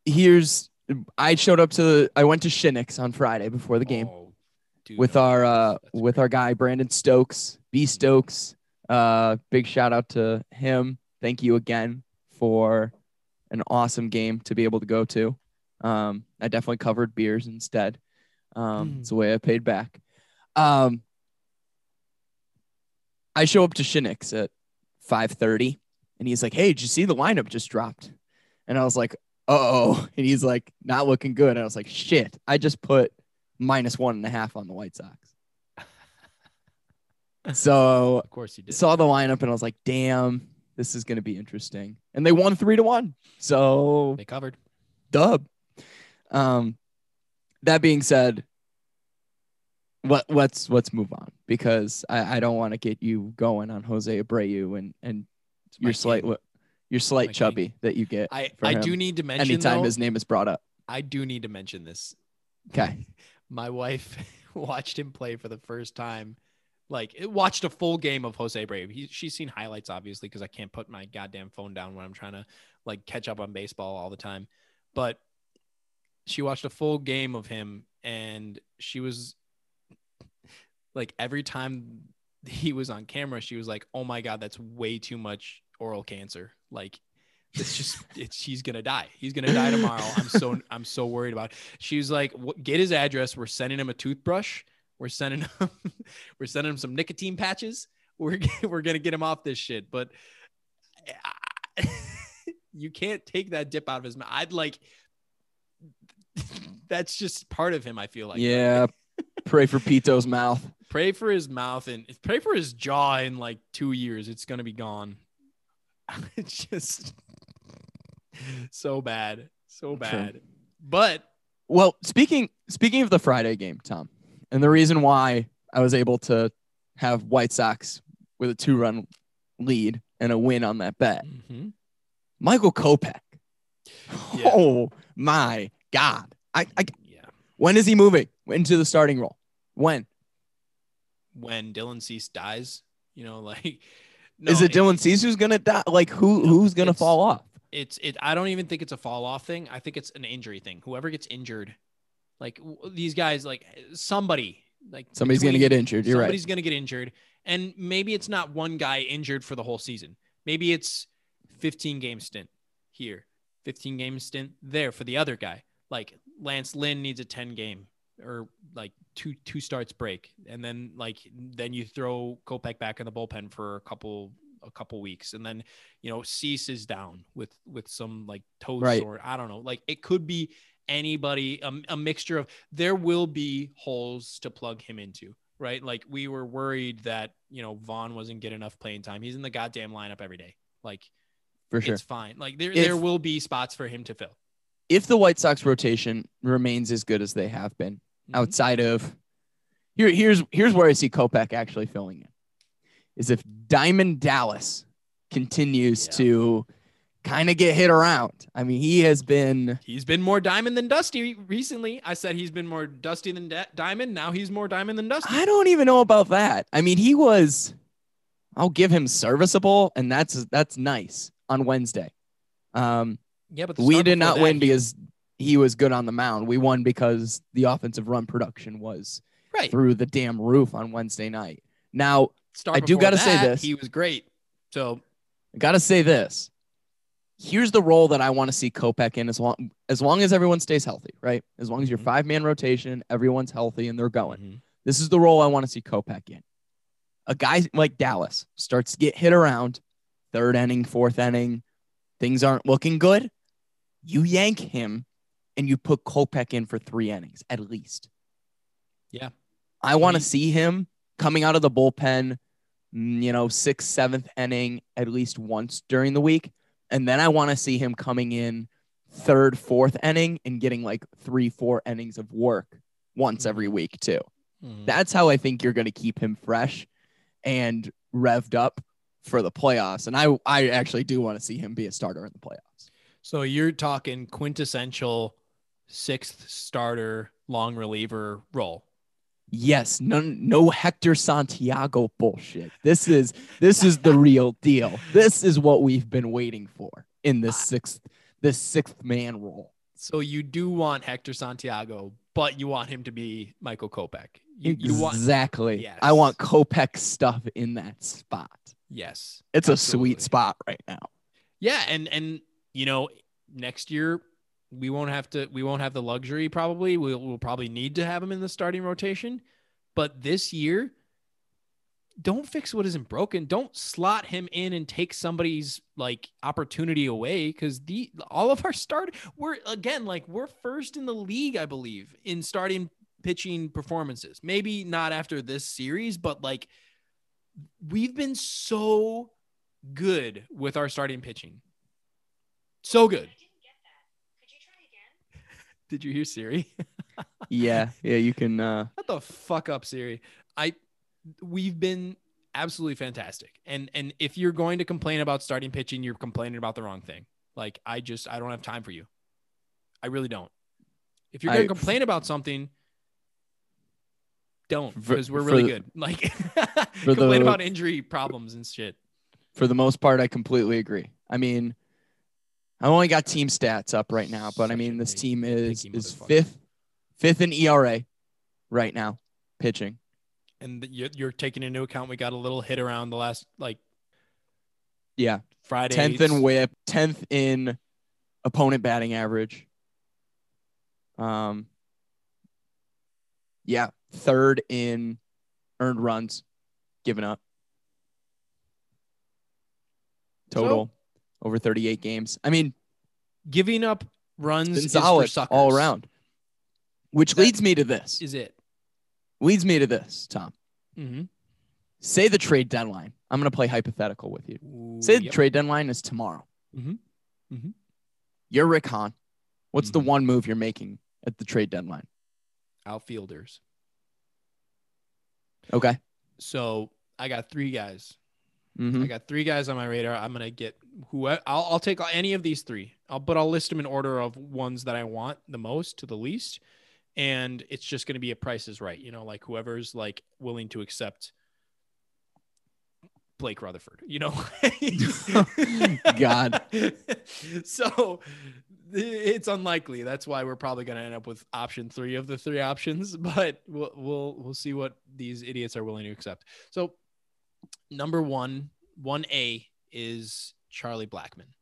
S1: here's I showed up to I went to Shinnick's on Friday before the game.
S2: Oh, dude,
S1: with our uh with our guy Brandon Stokes, B Stokes. Uh big shout out to him. Thank you again for an awesome game to be able to go to. Um I definitely covered beers instead. Um
S2: Mm.
S1: it's the way I paid back. Um I show up to Shinnick's at 5:30 and he's like, "Hey, did you see the lineup just dropped?" And I was like, "Uh-oh." [laughs] And he's like, "Not looking good." And I was like, "Shit, I just put minus one and a half on the White Sox. [laughs] so
S2: of course you did.
S1: saw the lineup and I was like, damn, this is gonna be interesting. And they won three to one. So
S2: they covered.
S1: dub. Um that being said, what let's let's move on because I, I don't want to get you going on Jose Abreu and and your slight
S2: king.
S1: your slight
S2: My king.
S1: chubby that you get
S2: I I do need to mention
S1: anytime
S2: though,
S1: his name is brought up.
S2: I do need to mention this.
S1: Okay. [laughs]
S2: My wife [laughs] watched him play for the first time Like it watched a full game of Jose Abreu. He, she's seen highlights obviously because I can't put my goddamn phone down when I'm trying to like catch up on baseball all the time. But she watched a full game of him and she was like every time he was on camera, she was like, "Oh my god, that's way too much oral cancer." Like it's just [laughs] it's he's gonna die. He's gonna die tomorrow. I'm so I'm so worried about. It. She's like, "Get his address. We're sending him a toothbrush. We're sending [laughs] him we're sending him some nicotine patches. We're [laughs] we're gonna get him off this shit." But [laughs] you can't take that dip out of his mouth. I'd like that's just part of him. I feel like.
S1: Yeah. pray for Pito's mouth.
S2: Pray for his mouth and pray for his jaw in like two years. It's gonna be gone. it's just so bad, so bad. True. But
S1: well, speaking speaking of the Friday game, Tom, and the reason why I was able to have White Sox with a two run lead and a win on that bet, mm-hmm. Michael Kopech. Yeah. Oh my God! I, I yeah. When is he moving into the starting role? When?
S2: When Dylan Cease dies, you know, [laughs] like
S1: no, is it, it Dylan Cease who's gonna die? Like who no, who's gonna fall off?
S2: It's it. I don't even think it's a fall off thing. I think it's an injury thing. Whoever gets injured, like these guys, like somebody, like
S1: somebody's between, gonna get injured. You're
S2: somebody's
S1: right.
S2: Somebody's gonna get injured, and maybe it's not one guy injured for the whole season. Maybe it's 15 game stint here, 15 game stint there for the other guy. Like Lance Lynn needs a 10 game or like two two starts break, and then like then you throw Kopech back in the bullpen for a couple a couple weeks, and then you know Cease is down with with some like toe right. sore. I don't know, like it could be anybody, a, a mixture of. There will be holes to plug him into right? Like we were worried that you know Vaughn wasn't getting enough playing time. He's in the goddamn lineup every day. Like
S1: for sure,
S2: it's fine. Like there, if, there will be spots for him to fill.
S1: If the White Sox rotation remains as good as they have been, mm-hmm. outside of here, here's here's where I see Kopech actually filling in. Is if Diamond Dallas continues yeah. to kind of get hit around. I mean, he has been
S2: he's been more diamond than dusty recently. I said he's been more dusty than da- diamond. Now he's more diamond than dusty.
S1: I don't even know about that. I mean, he was I'll give him serviceable and that's that's nice on Wednesday. Um
S2: yeah, but
S1: we did not that, win because he was good on the mound. We won because the offensive run production was
S2: right
S1: through the damn roof on Wednesday night. Now, I do got to say this.
S2: He was great. So,
S1: I got to say this. Here's the role that I want to see Kopech in as long as long as everyone stays healthy, right? As long as your mm-hmm. five man rotation, everyone's healthy and they're going. Mm-hmm. This is the role I want to see Kopech in. A guy like Dallas starts to get hit around, third inning, fourth inning, things aren't looking good. You yank him and you put Kopech in for three innings at least.
S2: Yeah.
S1: I want to see him coming out of the bullpen, you know, sixth, seventh inning at least once during the week. And then I want to see him coming in third, fourth inning and getting like three, four innings of work once mm-hmm. every week, too. Mm-hmm. That's how I think you're going to keep him fresh and revved up for the playoffs. And I, I actually do want to see him be a starter in the playoffs.
S2: So you're talking quintessential sixth starter long reliever role.
S1: Yes, no, no Hector Santiago bullshit. This is this is the real deal. This is what we've been waiting for in this sixth this sixth man role.
S2: So you do want Hector Santiago, but you want him to be Michael Kopech. You,
S1: you want exactly. Yes. I want Kopech stuff in that spot.
S2: Yes,
S1: it's absolutely. a sweet spot right now.
S2: Yeah, and and you know next year we won't have to we won't have the luxury probably. We'll, we'll probably need to have him in the starting rotation. But this year don't fix what isn't broken. Don't slot him in and take somebody's like opportunity away because the all of our start we're again like we're first in the league i believe in starting pitching performances. Maybe not after this series but like we've been so good with our starting pitching. So good did you hear Siri? [laughs]
S1: yeah, yeah, you can. uh
S2: What the fuck up, Siri? I we've been absolutely fantastic, and and if you're going to complain about starting pitching, you're complaining about the wrong thing. Like I just I don't have time for you. I really don't. If you're going to complain about something, Don't because we're really good. [laughs] Like [laughs] complain
S1: the-
S2: about injury problems and shit.
S1: For the most part, I completely agree. I mean, I only got team stats up right now, but I mean this team is is fifth fifth in ERA right now, pitching.
S2: And you're, you're taking into account we got a little hit around the last like
S1: Yeah,
S2: Friday.
S1: tenth in WHIP, tenth in opponent batting average. Um, yeah, third in earned runs given up. Total over 38 games. I mean,
S2: giving up runs
S1: solid all around. Which
S2: That-
S1: leads me to this.
S2: Is it?
S1: Leads me to this, Tom.
S2: Mm-hmm.
S1: Say the trade deadline. I'm going to play hypothetical with you. Say the trade deadline is tomorrow.
S2: Mhm. Mhm.
S1: You're Rick Hahn. What's the
S2: Mhm.
S1: one move you're making at the trade deadline?
S2: outfielders.
S1: Okay.
S2: So I got three guys.
S1: Hmm
S2: I got three guys on my radar. I'm gonna get who I'll, I'll take any of these three. I'll but I'll list them in order of ones that I want the most to the least, and it's just gonna be a price is right. You know, like whoever's like willing to accept Blake Rutherford. You know, [laughs]
S1: God. [laughs]
S2: So it's unlikely. That's why we're probably gonna end up with option three of the three options. [laughs] But we'll we'll we'll see what these idiots are willing to accept. So number one, one A is Charlie Blackmon.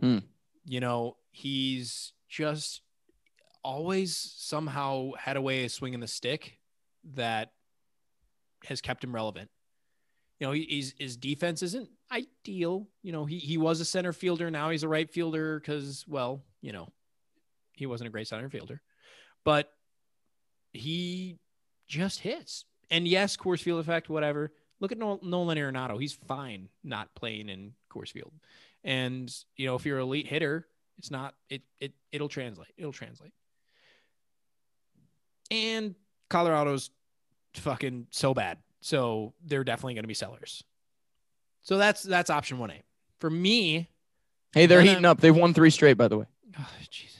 S1: Hmm.
S2: You know, he's just always somehow had a way of swinging the stick that has kept him relevant. You know, he, he's his defense isn't ideal. You know, he he was a center fielder. Now he's a right fielder because, well, you know, he wasn't a great center fielder, but he just hits. And yes, Coors Field effect, whatever. Look at Nolan Arenado. He's fine not playing in Coors Field. And you know, if you're an elite hitter, it's not it it it'll translate. It'll translate. And Colorado's fucking so bad. So they're definitely going to be sellers. So that's that's option 1A. For me,
S1: Hey, they're heating
S2: I'm-
S1: up. They've won three straight, by the way.
S2: oh, Jesus.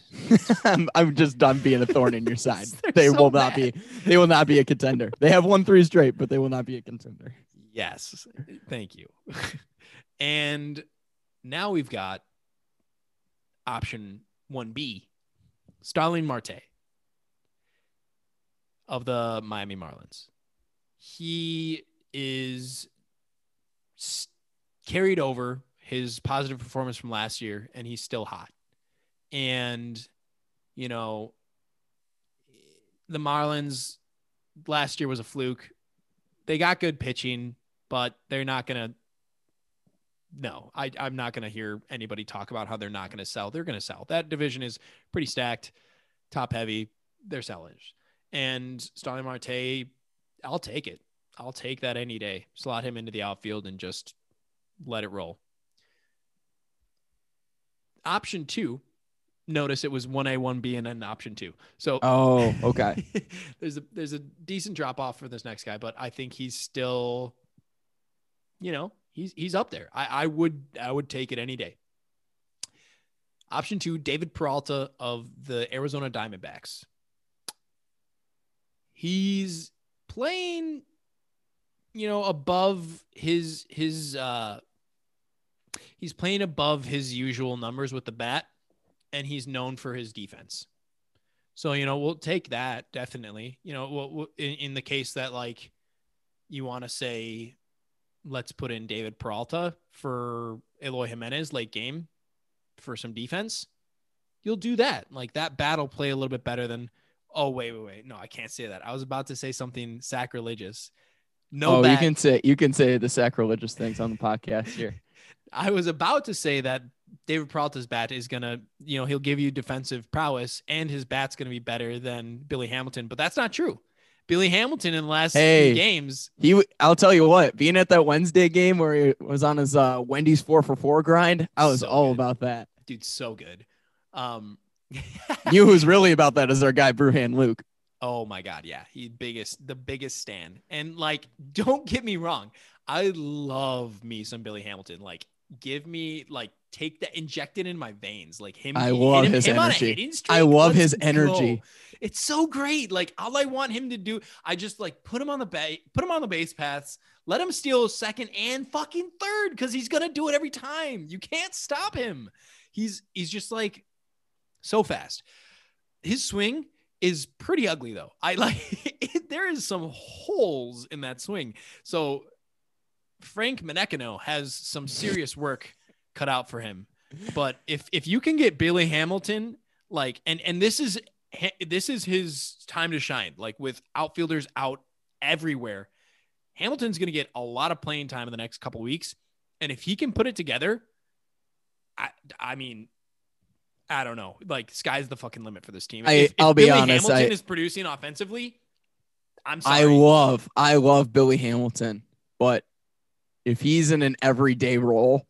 S2: [laughs]
S1: I'm, I'm just done being a thorn in your [laughs] side.
S2: They're so
S1: will not be. They will not be a contender. They have won three straight, but they will not be a contender.
S2: Yes. Thank you. [laughs] and now we've got option 1B, Starling Marte of the Miami Marlins. He is carried over his positive performance from last year and he's still hot. And you know, the Marlins last year was a fluke. They got good pitching, but they're not going to. No, I, I'm not going to hear anybody talk about how they're not going to sell. They're going to sell. That division is pretty stacked, top heavy. They're sellers. And Starling Marte, I'll take it. I'll take that any day. Slot him into the outfield and just let it roll. Option two, notice it was 1A, 1B, and then option two. So
S1: Oh, okay. [laughs]
S2: there's a there's a decent drop off for this next guy, but I think he's still, you know, he's he's up there. I, I would I would take it any day. Option two, David Peralta of the Arizona Diamondbacks. He's playing, you know, above his his uh he's playing above his usual numbers with the bat, and he's known for his defense. So, you know, we'll take that definitely. You know, we'll, we'll- in, in the case that like you want to say, let's put in David Peralta for Eloy Jimenez late game for some defense, you'll do that. Like that battle play a little bit better than, oh, wait, wait, wait. No, I can't say that. I was about to say something sacrilegious. No,
S1: oh, you can say you can say the sacrilegious things on the podcast here. [laughs] [laughs]
S2: I was about to say that David Peralta's bat is gonna, you know, he'll give you defensive prowess and his bat's gonna be better than Billy Hamilton, but that's not true. Billy Hamilton in the last
S1: Hey.
S2: few games,
S1: He, I'll tell you what, being at that Wednesday game where he was on his uh, Wendy's four for four grind, I was
S2: So
S1: all
S2: good.
S1: about that.
S2: dude, so good. Um, [laughs]
S1: You who's really about that is our guy Bruhan Luke.
S2: oh my god, yeah, he biggest, the biggest stand, and like, don't get me wrong, I love me some Billy Hamilton. Like give me like take that, inject it in my veins. Like him.
S1: I love
S2: him-
S1: his
S2: him
S1: energy. I love
S2: let's
S1: his
S2: go.
S1: energy.
S2: It's so great. Like all I want him to do, I just like put him on the ba- put him on the base paths, let him steal second and fucking third because he's gonna do it every time. You can't stop him. He's he's just like so fast. His swing is pretty ugly though. I [laughs] like [laughs] there is some holes in that swing. So Frank Menechino has some serious work cut out for him. But if if you can get Billy Hamilton like and and this is this is his time to shine like with outfielders out everywhere. Hamilton's going to get a lot of playing time in the next couple weeks and if he can put it together I I mean I don't know. Like sky's the fucking limit for this team.
S1: I-
S2: If, if
S1: I'll be
S2: Billy
S1: honest,
S2: Hamilton
S1: I-
S2: is producing offensively, I'm sorry.
S1: I love, I love Billy Hamilton, but if he's in an everyday role,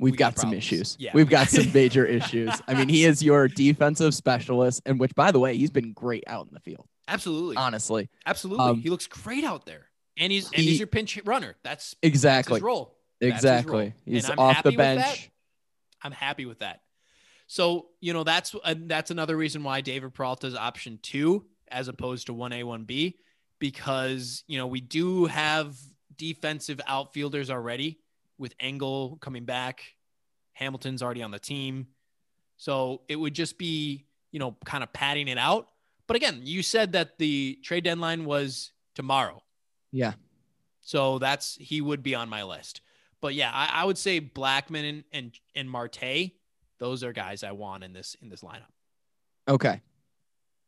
S1: we've
S2: We got
S1: some issues.
S2: Yeah.
S1: We've got some major [laughs] issues. I mean, he is your defensive specialist, and which, by the way, he's been great out in the field.
S2: Absolutely.
S1: Honestly,
S2: Absolutely.
S1: Um,
S2: he looks great out there. And he's and he's your pinch runner. That's, that's
S1: exactly,
S2: his role. That's his
S1: exactly.
S2: role.
S1: He's off the bench.
S2: I'm happy with that. So, you know, that's uh, that's another reason why David Peralta is option 2 as opposed to 1A 1B because, you know, we do have defensive outfielders already with Engel coming back. Hamilton's already on the team. So, it would just be, you know, kind of padding it out. But again, you said that the trade deadline was tomorrow.
S1: Yeah.
S2: So that's he would be on my list. But yeah, I, I would say Blackmon and, and and Marte, those are guys I want in this in this lineup.
S1: Okay.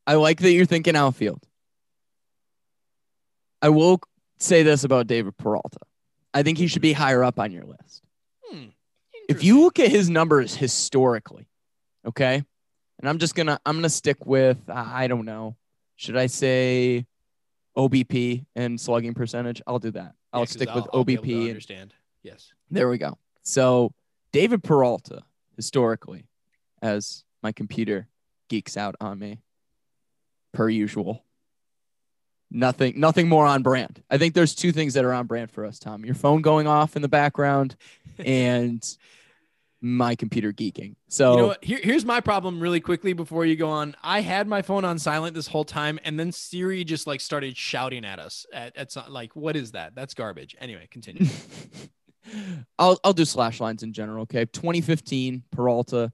S1: I like that you're thinking outfield. I will say this about David Peralta. I think he should be higher up on your list.
S2: Hmm.
S1: If you look at his numbers historically, okay, and I'm just gonna I'm gonna stick with I don't know, should I say OBP and slugging percentage? I'll do that. I'll stick with OBP. and,
S2: understand. Yes.
S1: there we go. So David Peralta historically, as my computer geeks out on me, per usual. Nothing, nothing more on brand. I think there's two things that are on brand for us, Tom. Your phone going off in the background, [laughs] and my computer geeking. So
S2: You know? Here, here's my problem really quickly before you go on. I had my phone on silent this whole time, and then Siri just like started shouting at us at, at some, like, what is that? That's garbage. Anyway, continue. [laughs]
S1: I'll I'll do slash lines in general. Okay, 2015 Peralta,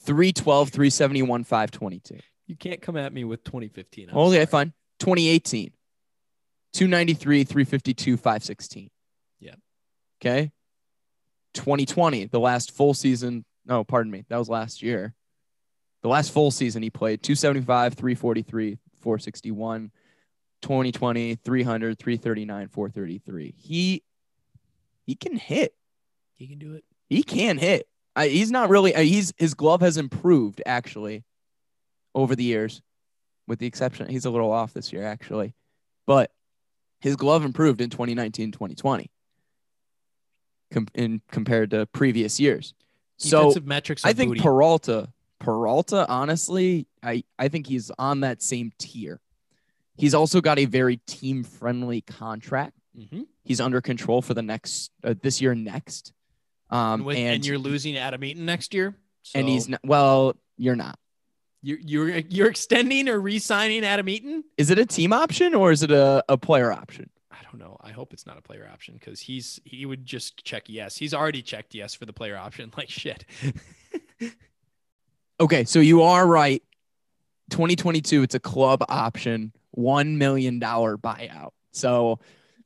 S1: 312, 371, 522.
S2: you can't come at me with 2015. I'm
S1: Okay,
S2: sorry.
S1: fine. 2018, 293, 352, 516.
S2: Yeah.
S1: Okay. 2020, the last full season. No, pardon me. That was last year. The last full season he played 275, 343, 461. 2020, 300, 339, 433. He he can hit.
S2: He can do it.
S1: He can hit. I, he's not really. uh, He's his glove has improved actually over the years, with the exception he's a little off this year actually, but his glove improved in 2019, 2020, com- in compared to previous years. So
S2: Defensive metrics.
S1: I think
S2: booty.
S1: Peralta, Peralta, honestly, I I think he's on that same tier. He's also got a very team friendly contract.
S2: Mhm.
S1: He's under control for the next uh, this year next. Um,
S2: and, with-
S1: and
S2: and you're losing Adam Eaton next year.
S1: and he's not, well, you're not.
S2: You're you're you're extending or re-signing Adam Eaton.
S1: Is it a team option or is it a, a player option?
S2: I don't know. I hope it's not a player option because he's he would just check yes. He's already checked yes for the player option. [laughs] Like shit. [laughs]
S1: Okay, so you are right. 2022, it's a club option, one million dollar buyout. So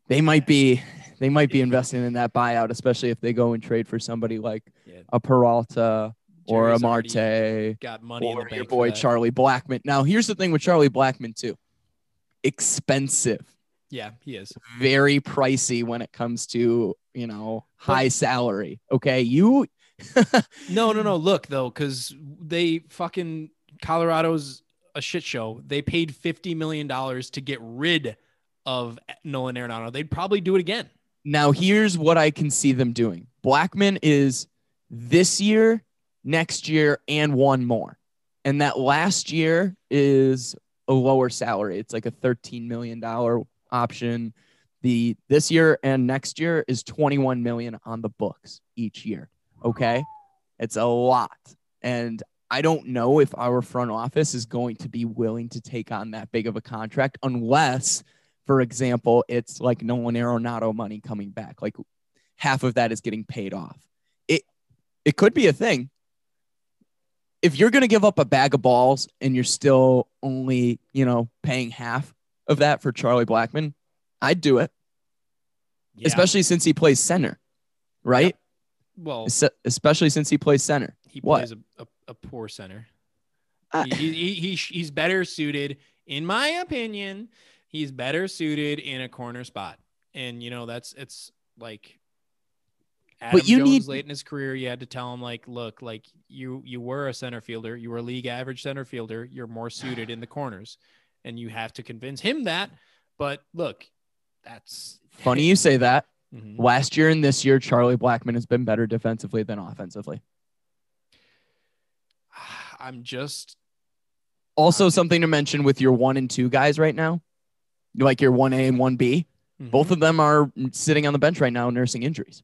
S1: they might be they might be investing in that buyout, especially if they go and trade for somebody like
S2: Yeah.
S1: a Peralta or a Marte
S2: Got money in the
S1: or your boy. Charlie Blackmon. Now, here's the thing with Charlie Blackmon too. Expensive,
S2: Yeah, he is.
S1: very pricey when it comes to, you know, high salary. Okay, you [laughs]
S2: No, no, no. Look though, because they fucking Colorado's a shit show. They paid fifty million dollars to get rid of Nolan Arenado. They'd probably do it again.
S1: Now, here's what I can see them doing. Blackmon is this year, next year, and one more. And that last year is a lower salary. It's like a $13 million option, The this year and next year is 21 million on the books each year. Okay. It's a lot. And I don't know if our front office is going to be willing to take on that big of a contract unless, for example, it's like Nolan Arenado money coming back. Like half of that is getting paid off. It it could be a thing. If you're going to give up a bag of balls and you're still only, you know, paying half of that for Charlie Blackmon, I'd do it.
S2: Yeah.
S1: Especially since he plays center, right?
S2: well,
S1: Es- Especially since he plays center.
S2: he
S1: what?
S2: plays a, a, a poor center.
S1: I-
S2: he, he, he, he's better suited, in my opinion, he's better suited in a corner spot. And, you know, that's, it's like, Adam
S1: But you
S2: Jones
S1: need-
S2: late in his career, you had to tell him like, look, like you, you were a center fielder, you were a league average center fielder. You're more suited in the corners and you have to convince him that. But look, that's
S1: Funny you say that.
S2: Mhm.
S1: Last year and this year, Charlie Blackmon has been better defensively than offensively. [sighs]
S2: I'm just,
S1: Also, something to mention with your one and two guys right now, like your 1A and 1B,
S2: Mhm.
S1: both of them are sitting on the bench right now nursing injuries.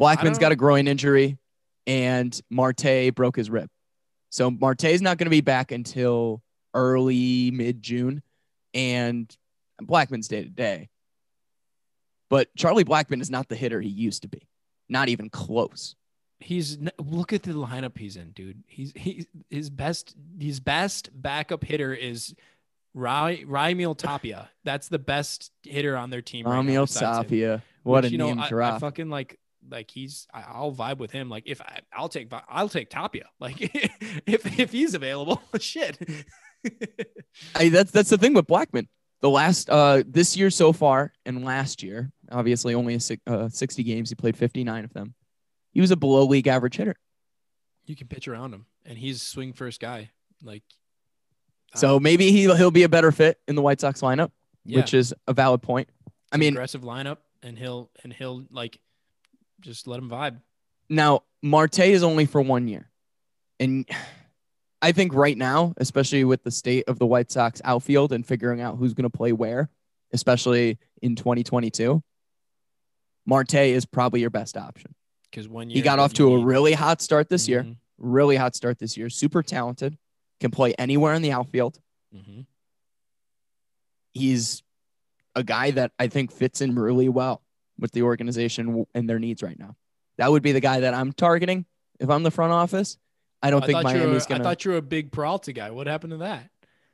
S2: Blackmon's
S1: got a groin injury, and Marte broke his rib. So Marte's not going to be back until early mid June, and Blackmon's day to day. But Charlie Blackmon is not the hitter he used to be, not even close.
S2: He's look at the lineup he's in, dude. He's he's his best his best backup hitter is Raimel Tapia. That's the best hitter on their team. right besides him.
S1: Tapia, what
S2: Which,
S1: a
S2: you know,
S1: name
S2: I,
S1: drop.
S2: I fucking like like he's I, I'll vibe with him. Like if I, I'll take I'll take Tapia. [laughs] Like if if he's available, [laughs] shit. [laughs]
S1: I, that's that's the thing with Blackmon. The last uh this year so far and last year, obviously only a six, uh, 60 games. He played 59 of them. He was a below league average hitter.
S2: you can pitch around him, and he's swing first guy. Like
S1: So maybe he he'll be a better fit in the White Sox lineup,
S2: yeah.
S1: which is a valid point. I mean,
S2: aggressive lineup, and he'll and he'll like just let him vibe.
S1: now Marte is only for one year, and I think right now, especially with the state of the White Sox outfield and figuring out who's going to play where, especially in 2022, Marte is probably your best option.
S2: Because one year
S1: He got off to a really hot start this year.
S2: Mhm,
S1: Really hot start this year. Super talented. Can play anywhere in the outfield.
S2: mhm.
S1: He's a guy that I think fits in really well with the organization and their needs right now. That would be the guy that I'm targeting if I'm the front office. I don't
S2: I
S1: think
S2: thought you were,
S1: Miami's
S2: I
S1: gonna.
S2: thought you were a big Peralta guy. What happened to that?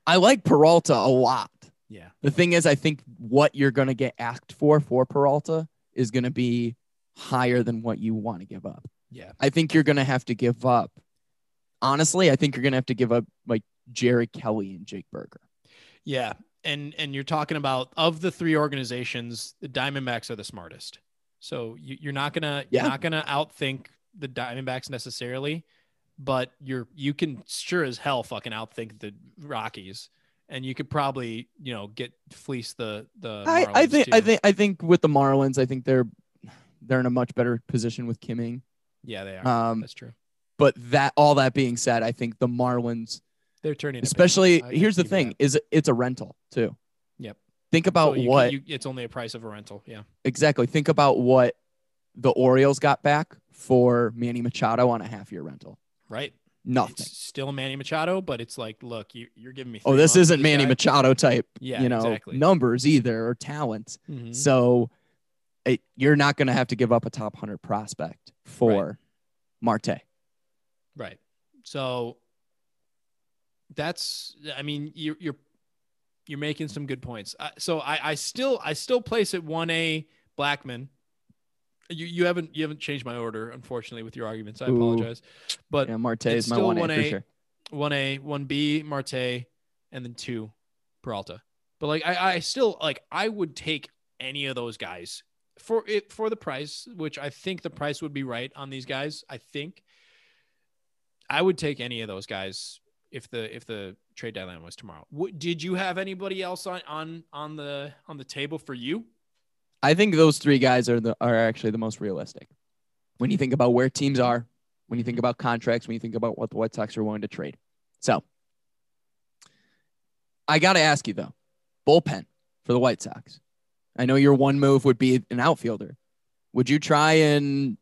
S1: I like Peralta a lot.
S2: Yeah.
S1: The thing is, I think what you're gonna get asked for for Peralta is gonna be higher than what you want to give up.
S2: Yeah.
S1: I think you're gonna have to give up. Honestly, I think you're gonna have to give up like Jared Kelley and Jake Burger.
S2: Yeah. And and you're talking about of the three organizations, the Diamondbacks are the smartest. So you, you're not gonna
S1: Yeah.
S2: you're not gonna outthink the Diamondbacks necessarily, but you're you can sure as hell fucking outthink the Rockies, and you could probably you know get fleece the the.
S1: I, I think I think I think with the Marlins, I think they're they're in a much better position with Kim Ng.
S2: yeah they are.
S1: Um,
S2: That's true.
S1: but that all that being said, I think the Marlins,
S2: They're turning,
S1: especially here's the thing,
S2: that.
S1: is it's a rental too.
S2: Yep.
S1: Think
S2: So
S1: about
S2: can-
S1: what
S2: you, it's only a price of a rental. Yeah.
S1: exactly. Think about what the Orioles got back for Manny Machado on a half year rental.
S2: Right.
S1: Nothing.
S2: It's still Manny Machado, but it's like, look, you, you're giving me.
S1: Oh, this isn't Manny
S2: guy.
S1: Machado type,
S2: Yeah,
S1: you know,
S2: exactly.
S1: numbers either or talent.
S2: Mhm.
S1: So it, you're not going to have to give up a top 100 prospect for Marte.
S2: Right. So that's, I mean, you're, you're, you're making some good points. Uh, so I, I still, I still place it one A Blackmon. You, you haven't, you haven't changed my order, unfortunately, with your arguments. I
S1: Ooh.
S2: apologize, but
S1: Yeah, Marte is my 1A
S2: 1A.
S1: sure.
S2: one A, one B, Marte, and then two, Peralta. But like, I, I still like, I would take any of those guys for it for the price, which I think the price would be right on these guys. I think I would take any of those guys if the if the trade deadline was tomorrow. Did you have anybody else on on on the on the table for you?
S1: I think those three guys are the are actually the most realistic. When you think about where teams are, when you think about contracts, when you think about what the White Sox are willing to trade. So I got to ask you though, bullpen for the White Sox. I know your one move would be an outfielder. Would you try and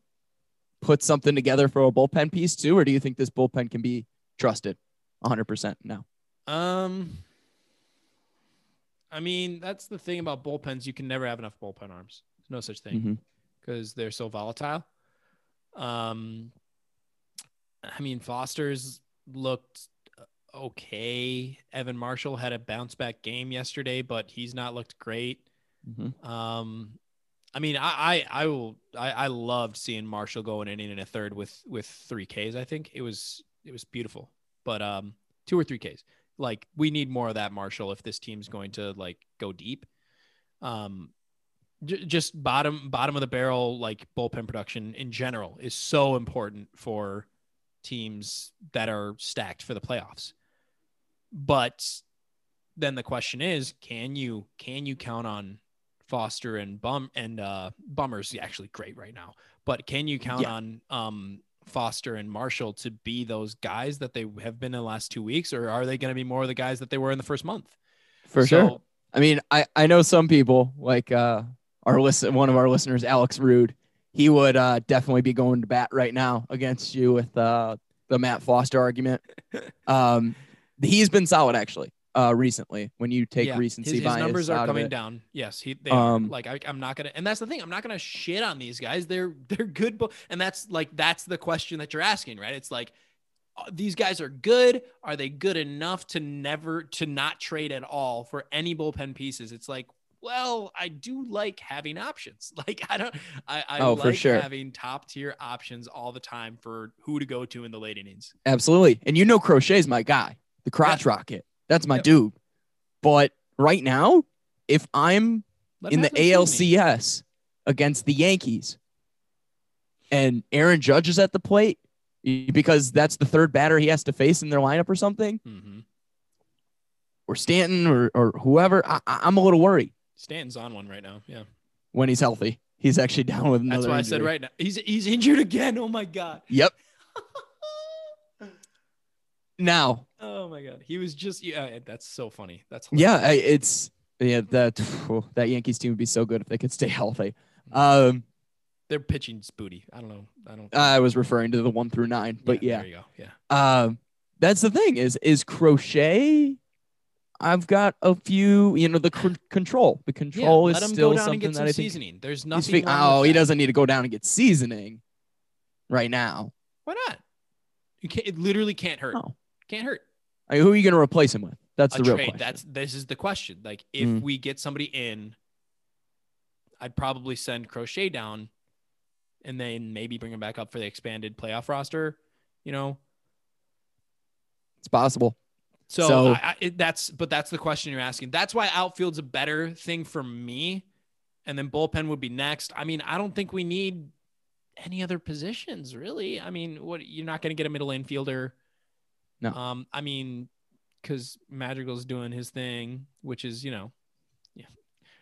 S1: put something together for a bullpen piece too, or do you think this bullpen can be trusted 100% now?
S2: Um, I mean, that's the thing about bullpens. You can never have enough bullpen arms. There's no such thing because they're so volatile. Um, I mean, Foster's looked uh, okay. Evan Marshall had a bounce back game yesterday, but he's not looked great.
S1: Mhm.
S2: Um, I mean, I I, I will I, I loved seeing Marshall go an inning and a third with with three Ks. I think it was it was beautiful. But um, two or three Ks. Like we need more of that Marshall if this team's going to like go deep. Um, j- just bottom bottom of the barrel like bullpen production in general is so important for teams that are stacked for the playoffs. But then the question is, can you can you count on Foster and Bum and uh Bummer's actually great right now. But can you count
S1: Yeah.
S2: on um Foster and Marshall to be those guys that they have been in the last two weeks, or are they going to be more of the guys that they were in the first month?
S1: For
S2: So-
S1: sure. I mean, I, I know some people like uh, our listen, one of our listeners, Alex Rude. He would uh, definitely be going to bat right now against you with uh, the Matt Foster argument. [laughs] Um, he's been solid actually uh, recently. When you take
S2: Yeah,
S1: recency
S2: his, his numbers are coming down. Yes, he they
S1: Um,
S2: are. like I, I'm not gonna, and that's the thing. I'm not gonna shit on these guys. They're they're good, bu- and that's like that's the question that you're asking, right? It's like uh, these guys are good. Are they good enough to never to not trade at all for any bullpen pieces? It's like. Well, I do like having options. [laughs] Like I don't, I, I
S1: Oh,
S2: like
S1: for sure.
S2: having top tier options all the time for who to go to in the late innings.
S1: Absolutely. And you know Crochet's my guy, the crotch rocket. That's my
S2: Yep.
S1: dude. But right now, if I'm in the
S2: have some seasoning.
S1: ALCS against the Yankees and Aaron Judge is at the plate because that's the third batter he has to face in their lineup or something,
S2: Mhm.
S1: or Stanton or, or whoever, I, I- I'm a little worried
S2: Stanton's on one right now. Yeah.
S1: when he's healthy. He's actually down with another
S2: That's why I said right now. He's he's injured again. Oh my god.
S1: Yep. [laughs] Now,
S2: Oh my god. He was just yeah. That's so funny. That's
S1: yeah,
S2: hilarious.
S1: I- it's yeah that that Yankees team would be so good if they could stay [laughs] healthy. Um,
S2: They're pitching booty. I don't know. I don't.
S1: I was referring to the one through nine, but yeah,
S2: There you go. Yeah.
S1: um, that's the thing is is crochet. I've got a few, you know, the c- control. The control
S2: yeah,
S1: is still something that
S2: some
S1: I think
S2: seasoning. There's nothing.
S1: fig- oh, he
S2: that.
S1: doesn't need to go down and get seasoning right now.
S2: Why not? You can't. It literally can't hurt.
S1: Oh.
S2: Can't hurt.
S1: I mean, who are you going to replace him with? That's the real
S2: trade.
S1: question.
S2: That's this is the question. Like if
S1: Mm.
S2: we get somebody in, I'd probably send Crochet down, and then maybe bring him back up for the expanded playoff roster. You know,
S1: it's possible.
S2: So,
S1: So-
S2: I, I, it, that's but that's the question you're asking. That's why outfield's a better thing for me, and then bullpen would be next. I mean, I don't think we need any other positions really. I mean, what you're not going to get a middle infielder.
S1: No.
S2: Um, I mean, because Madrigal's doing his thing, which is you know, yeah.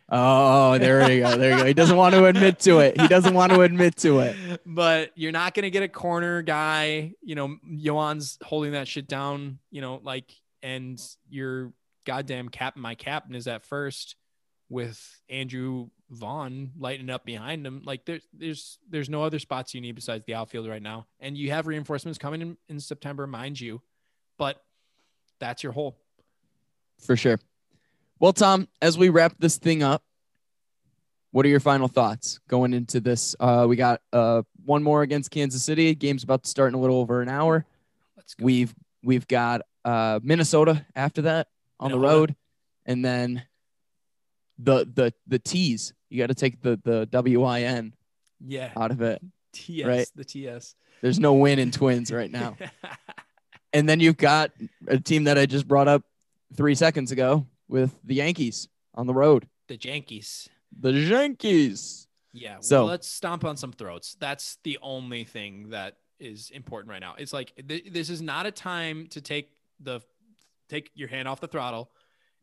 S1: Oh, there you go. There you go. He doesn't want to admit to it. He doesn't want to admit to it. [laughs]
S2: but you're not going to get a corner guy. You know, Yoan's holding that shit down. You know, like, and your goddamn captain, my captain is at first with Andrew Vaughn lighting up behind him. Like, there's there's there's no other spots you need besides the outfield right now, and you have reinforcements coming in in September, mind you, but that's your hole.
S1: For sure. Well, Tom, as we wrap this thing up, what are your final thoughts going into this? Uh, we got uh, one more against Kansas City. Game's about to start in a little over an hour.
S2: Let's go.
S1: We've we've got uh, Minnesota after that on the road, and then the the the T's. You got to take the the W I N
S2: yeah,
S1: out of it.
S2: TS,
S1: right.
S2: the TS
S1: There's no win in Twins right now. [laughs] And then you've got a team that I just brought up three seconds ago with the Yankees on the road.
S2: the Yankees.
S1: The Yankees.
S2: Yeah.
S1: So-
S2: well, let's stomp on some throats. That's the only thing that is important right now. It's like th- this is not a time to take the take your hand off the throttle.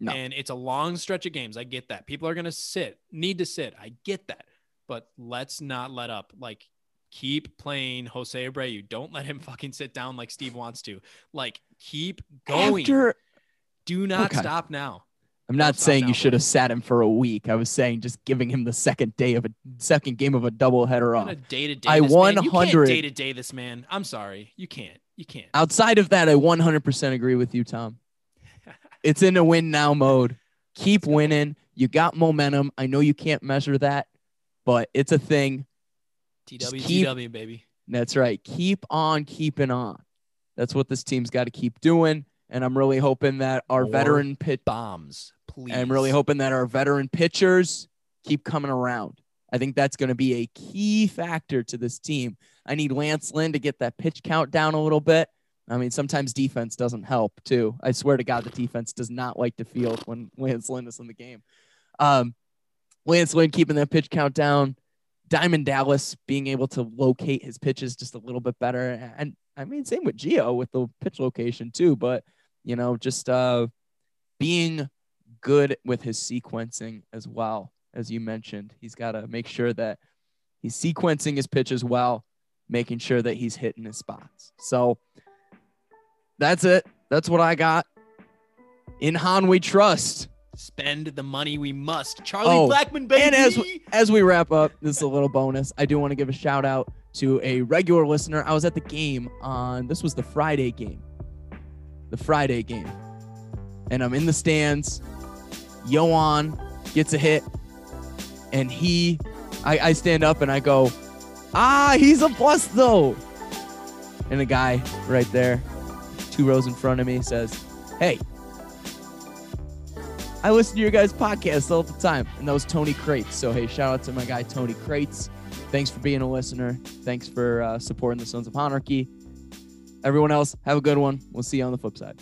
S1: No.
S2: And it's a long stretch of games. I get that. People are going to sit, need to sit. I get that. But let's not let up. Like keep playing Jose Abreu. Don't let him [laughs] fucking sit down like Steve wants to. Like keep going.
S1: After
S2: Do not
S1: Okay.
S2: stop now.
S1: I'm not saying you should have sat him for a week. I was saying just giving him the second day of a second game of a doubleheader off.
S2: of day to day.
S1: I
S2: this man. You
S1: 100
S2: can't day to day this man. I'm sorry. You can't. You can't.
S1: Outside of that, I 100% agree with you, Tom. [laughs] It's in a win now mode. Keep winning. You got momentum. I know you can't measure that, but it's a thing. Just
S2: TW
S1: keep-
S2: TW baby.
S1: That's right. Keep on keeping on. That's what this team's got to keep doing. And I'm really hoping that our
S2: More
S1: veteran pit
S2: Bombs, please.
S1: I'm really hoping that our veteran pitchers keep coming around. I think that's going to be a key factor to this team. I need Lance Lynn to get that pitch count down a little bit. I mean, sometimes defense doesn't help too. I swear to God, the defense does not like to field when [laughs] Lance Lynn is in the game. Um, Lance Lynn keeping that pitch count down. Diamond Dallas being able to locate his pitches just a little bit better. And I mean, same with Gio with the pitch location too. But, you know, just uh, being good with his sequencing as well. As you mentioned, he's got to make sure that he's sequencing his pitches well, making sure that he's hitting his spots. So that's it. That's what I got. In Hahn, we trust.
S2: Spend the money we must. Charlie
S1: Oh,
S2: Blackmon, baby.
S1: And as as we wrap up, this is a little bonus. I do want to give a shout out to a regular listener. I was at the game on this was the Friday game. The Friday game. And I'm in the stands. Yoan gets a hit. And he I, I stand up and I go, ah, he's a bust though. And a guy right there, two rows in front of me, says, Hey, I listen to your guys' podcast all the time. And that was Tony Crates. So, hey, shout out to my guy, Tony Crates. Thanks for being a listener. Thanks for uh, supporting the Sons of Monarchy. Everyone else, have a good one. We'll see you on the flip side.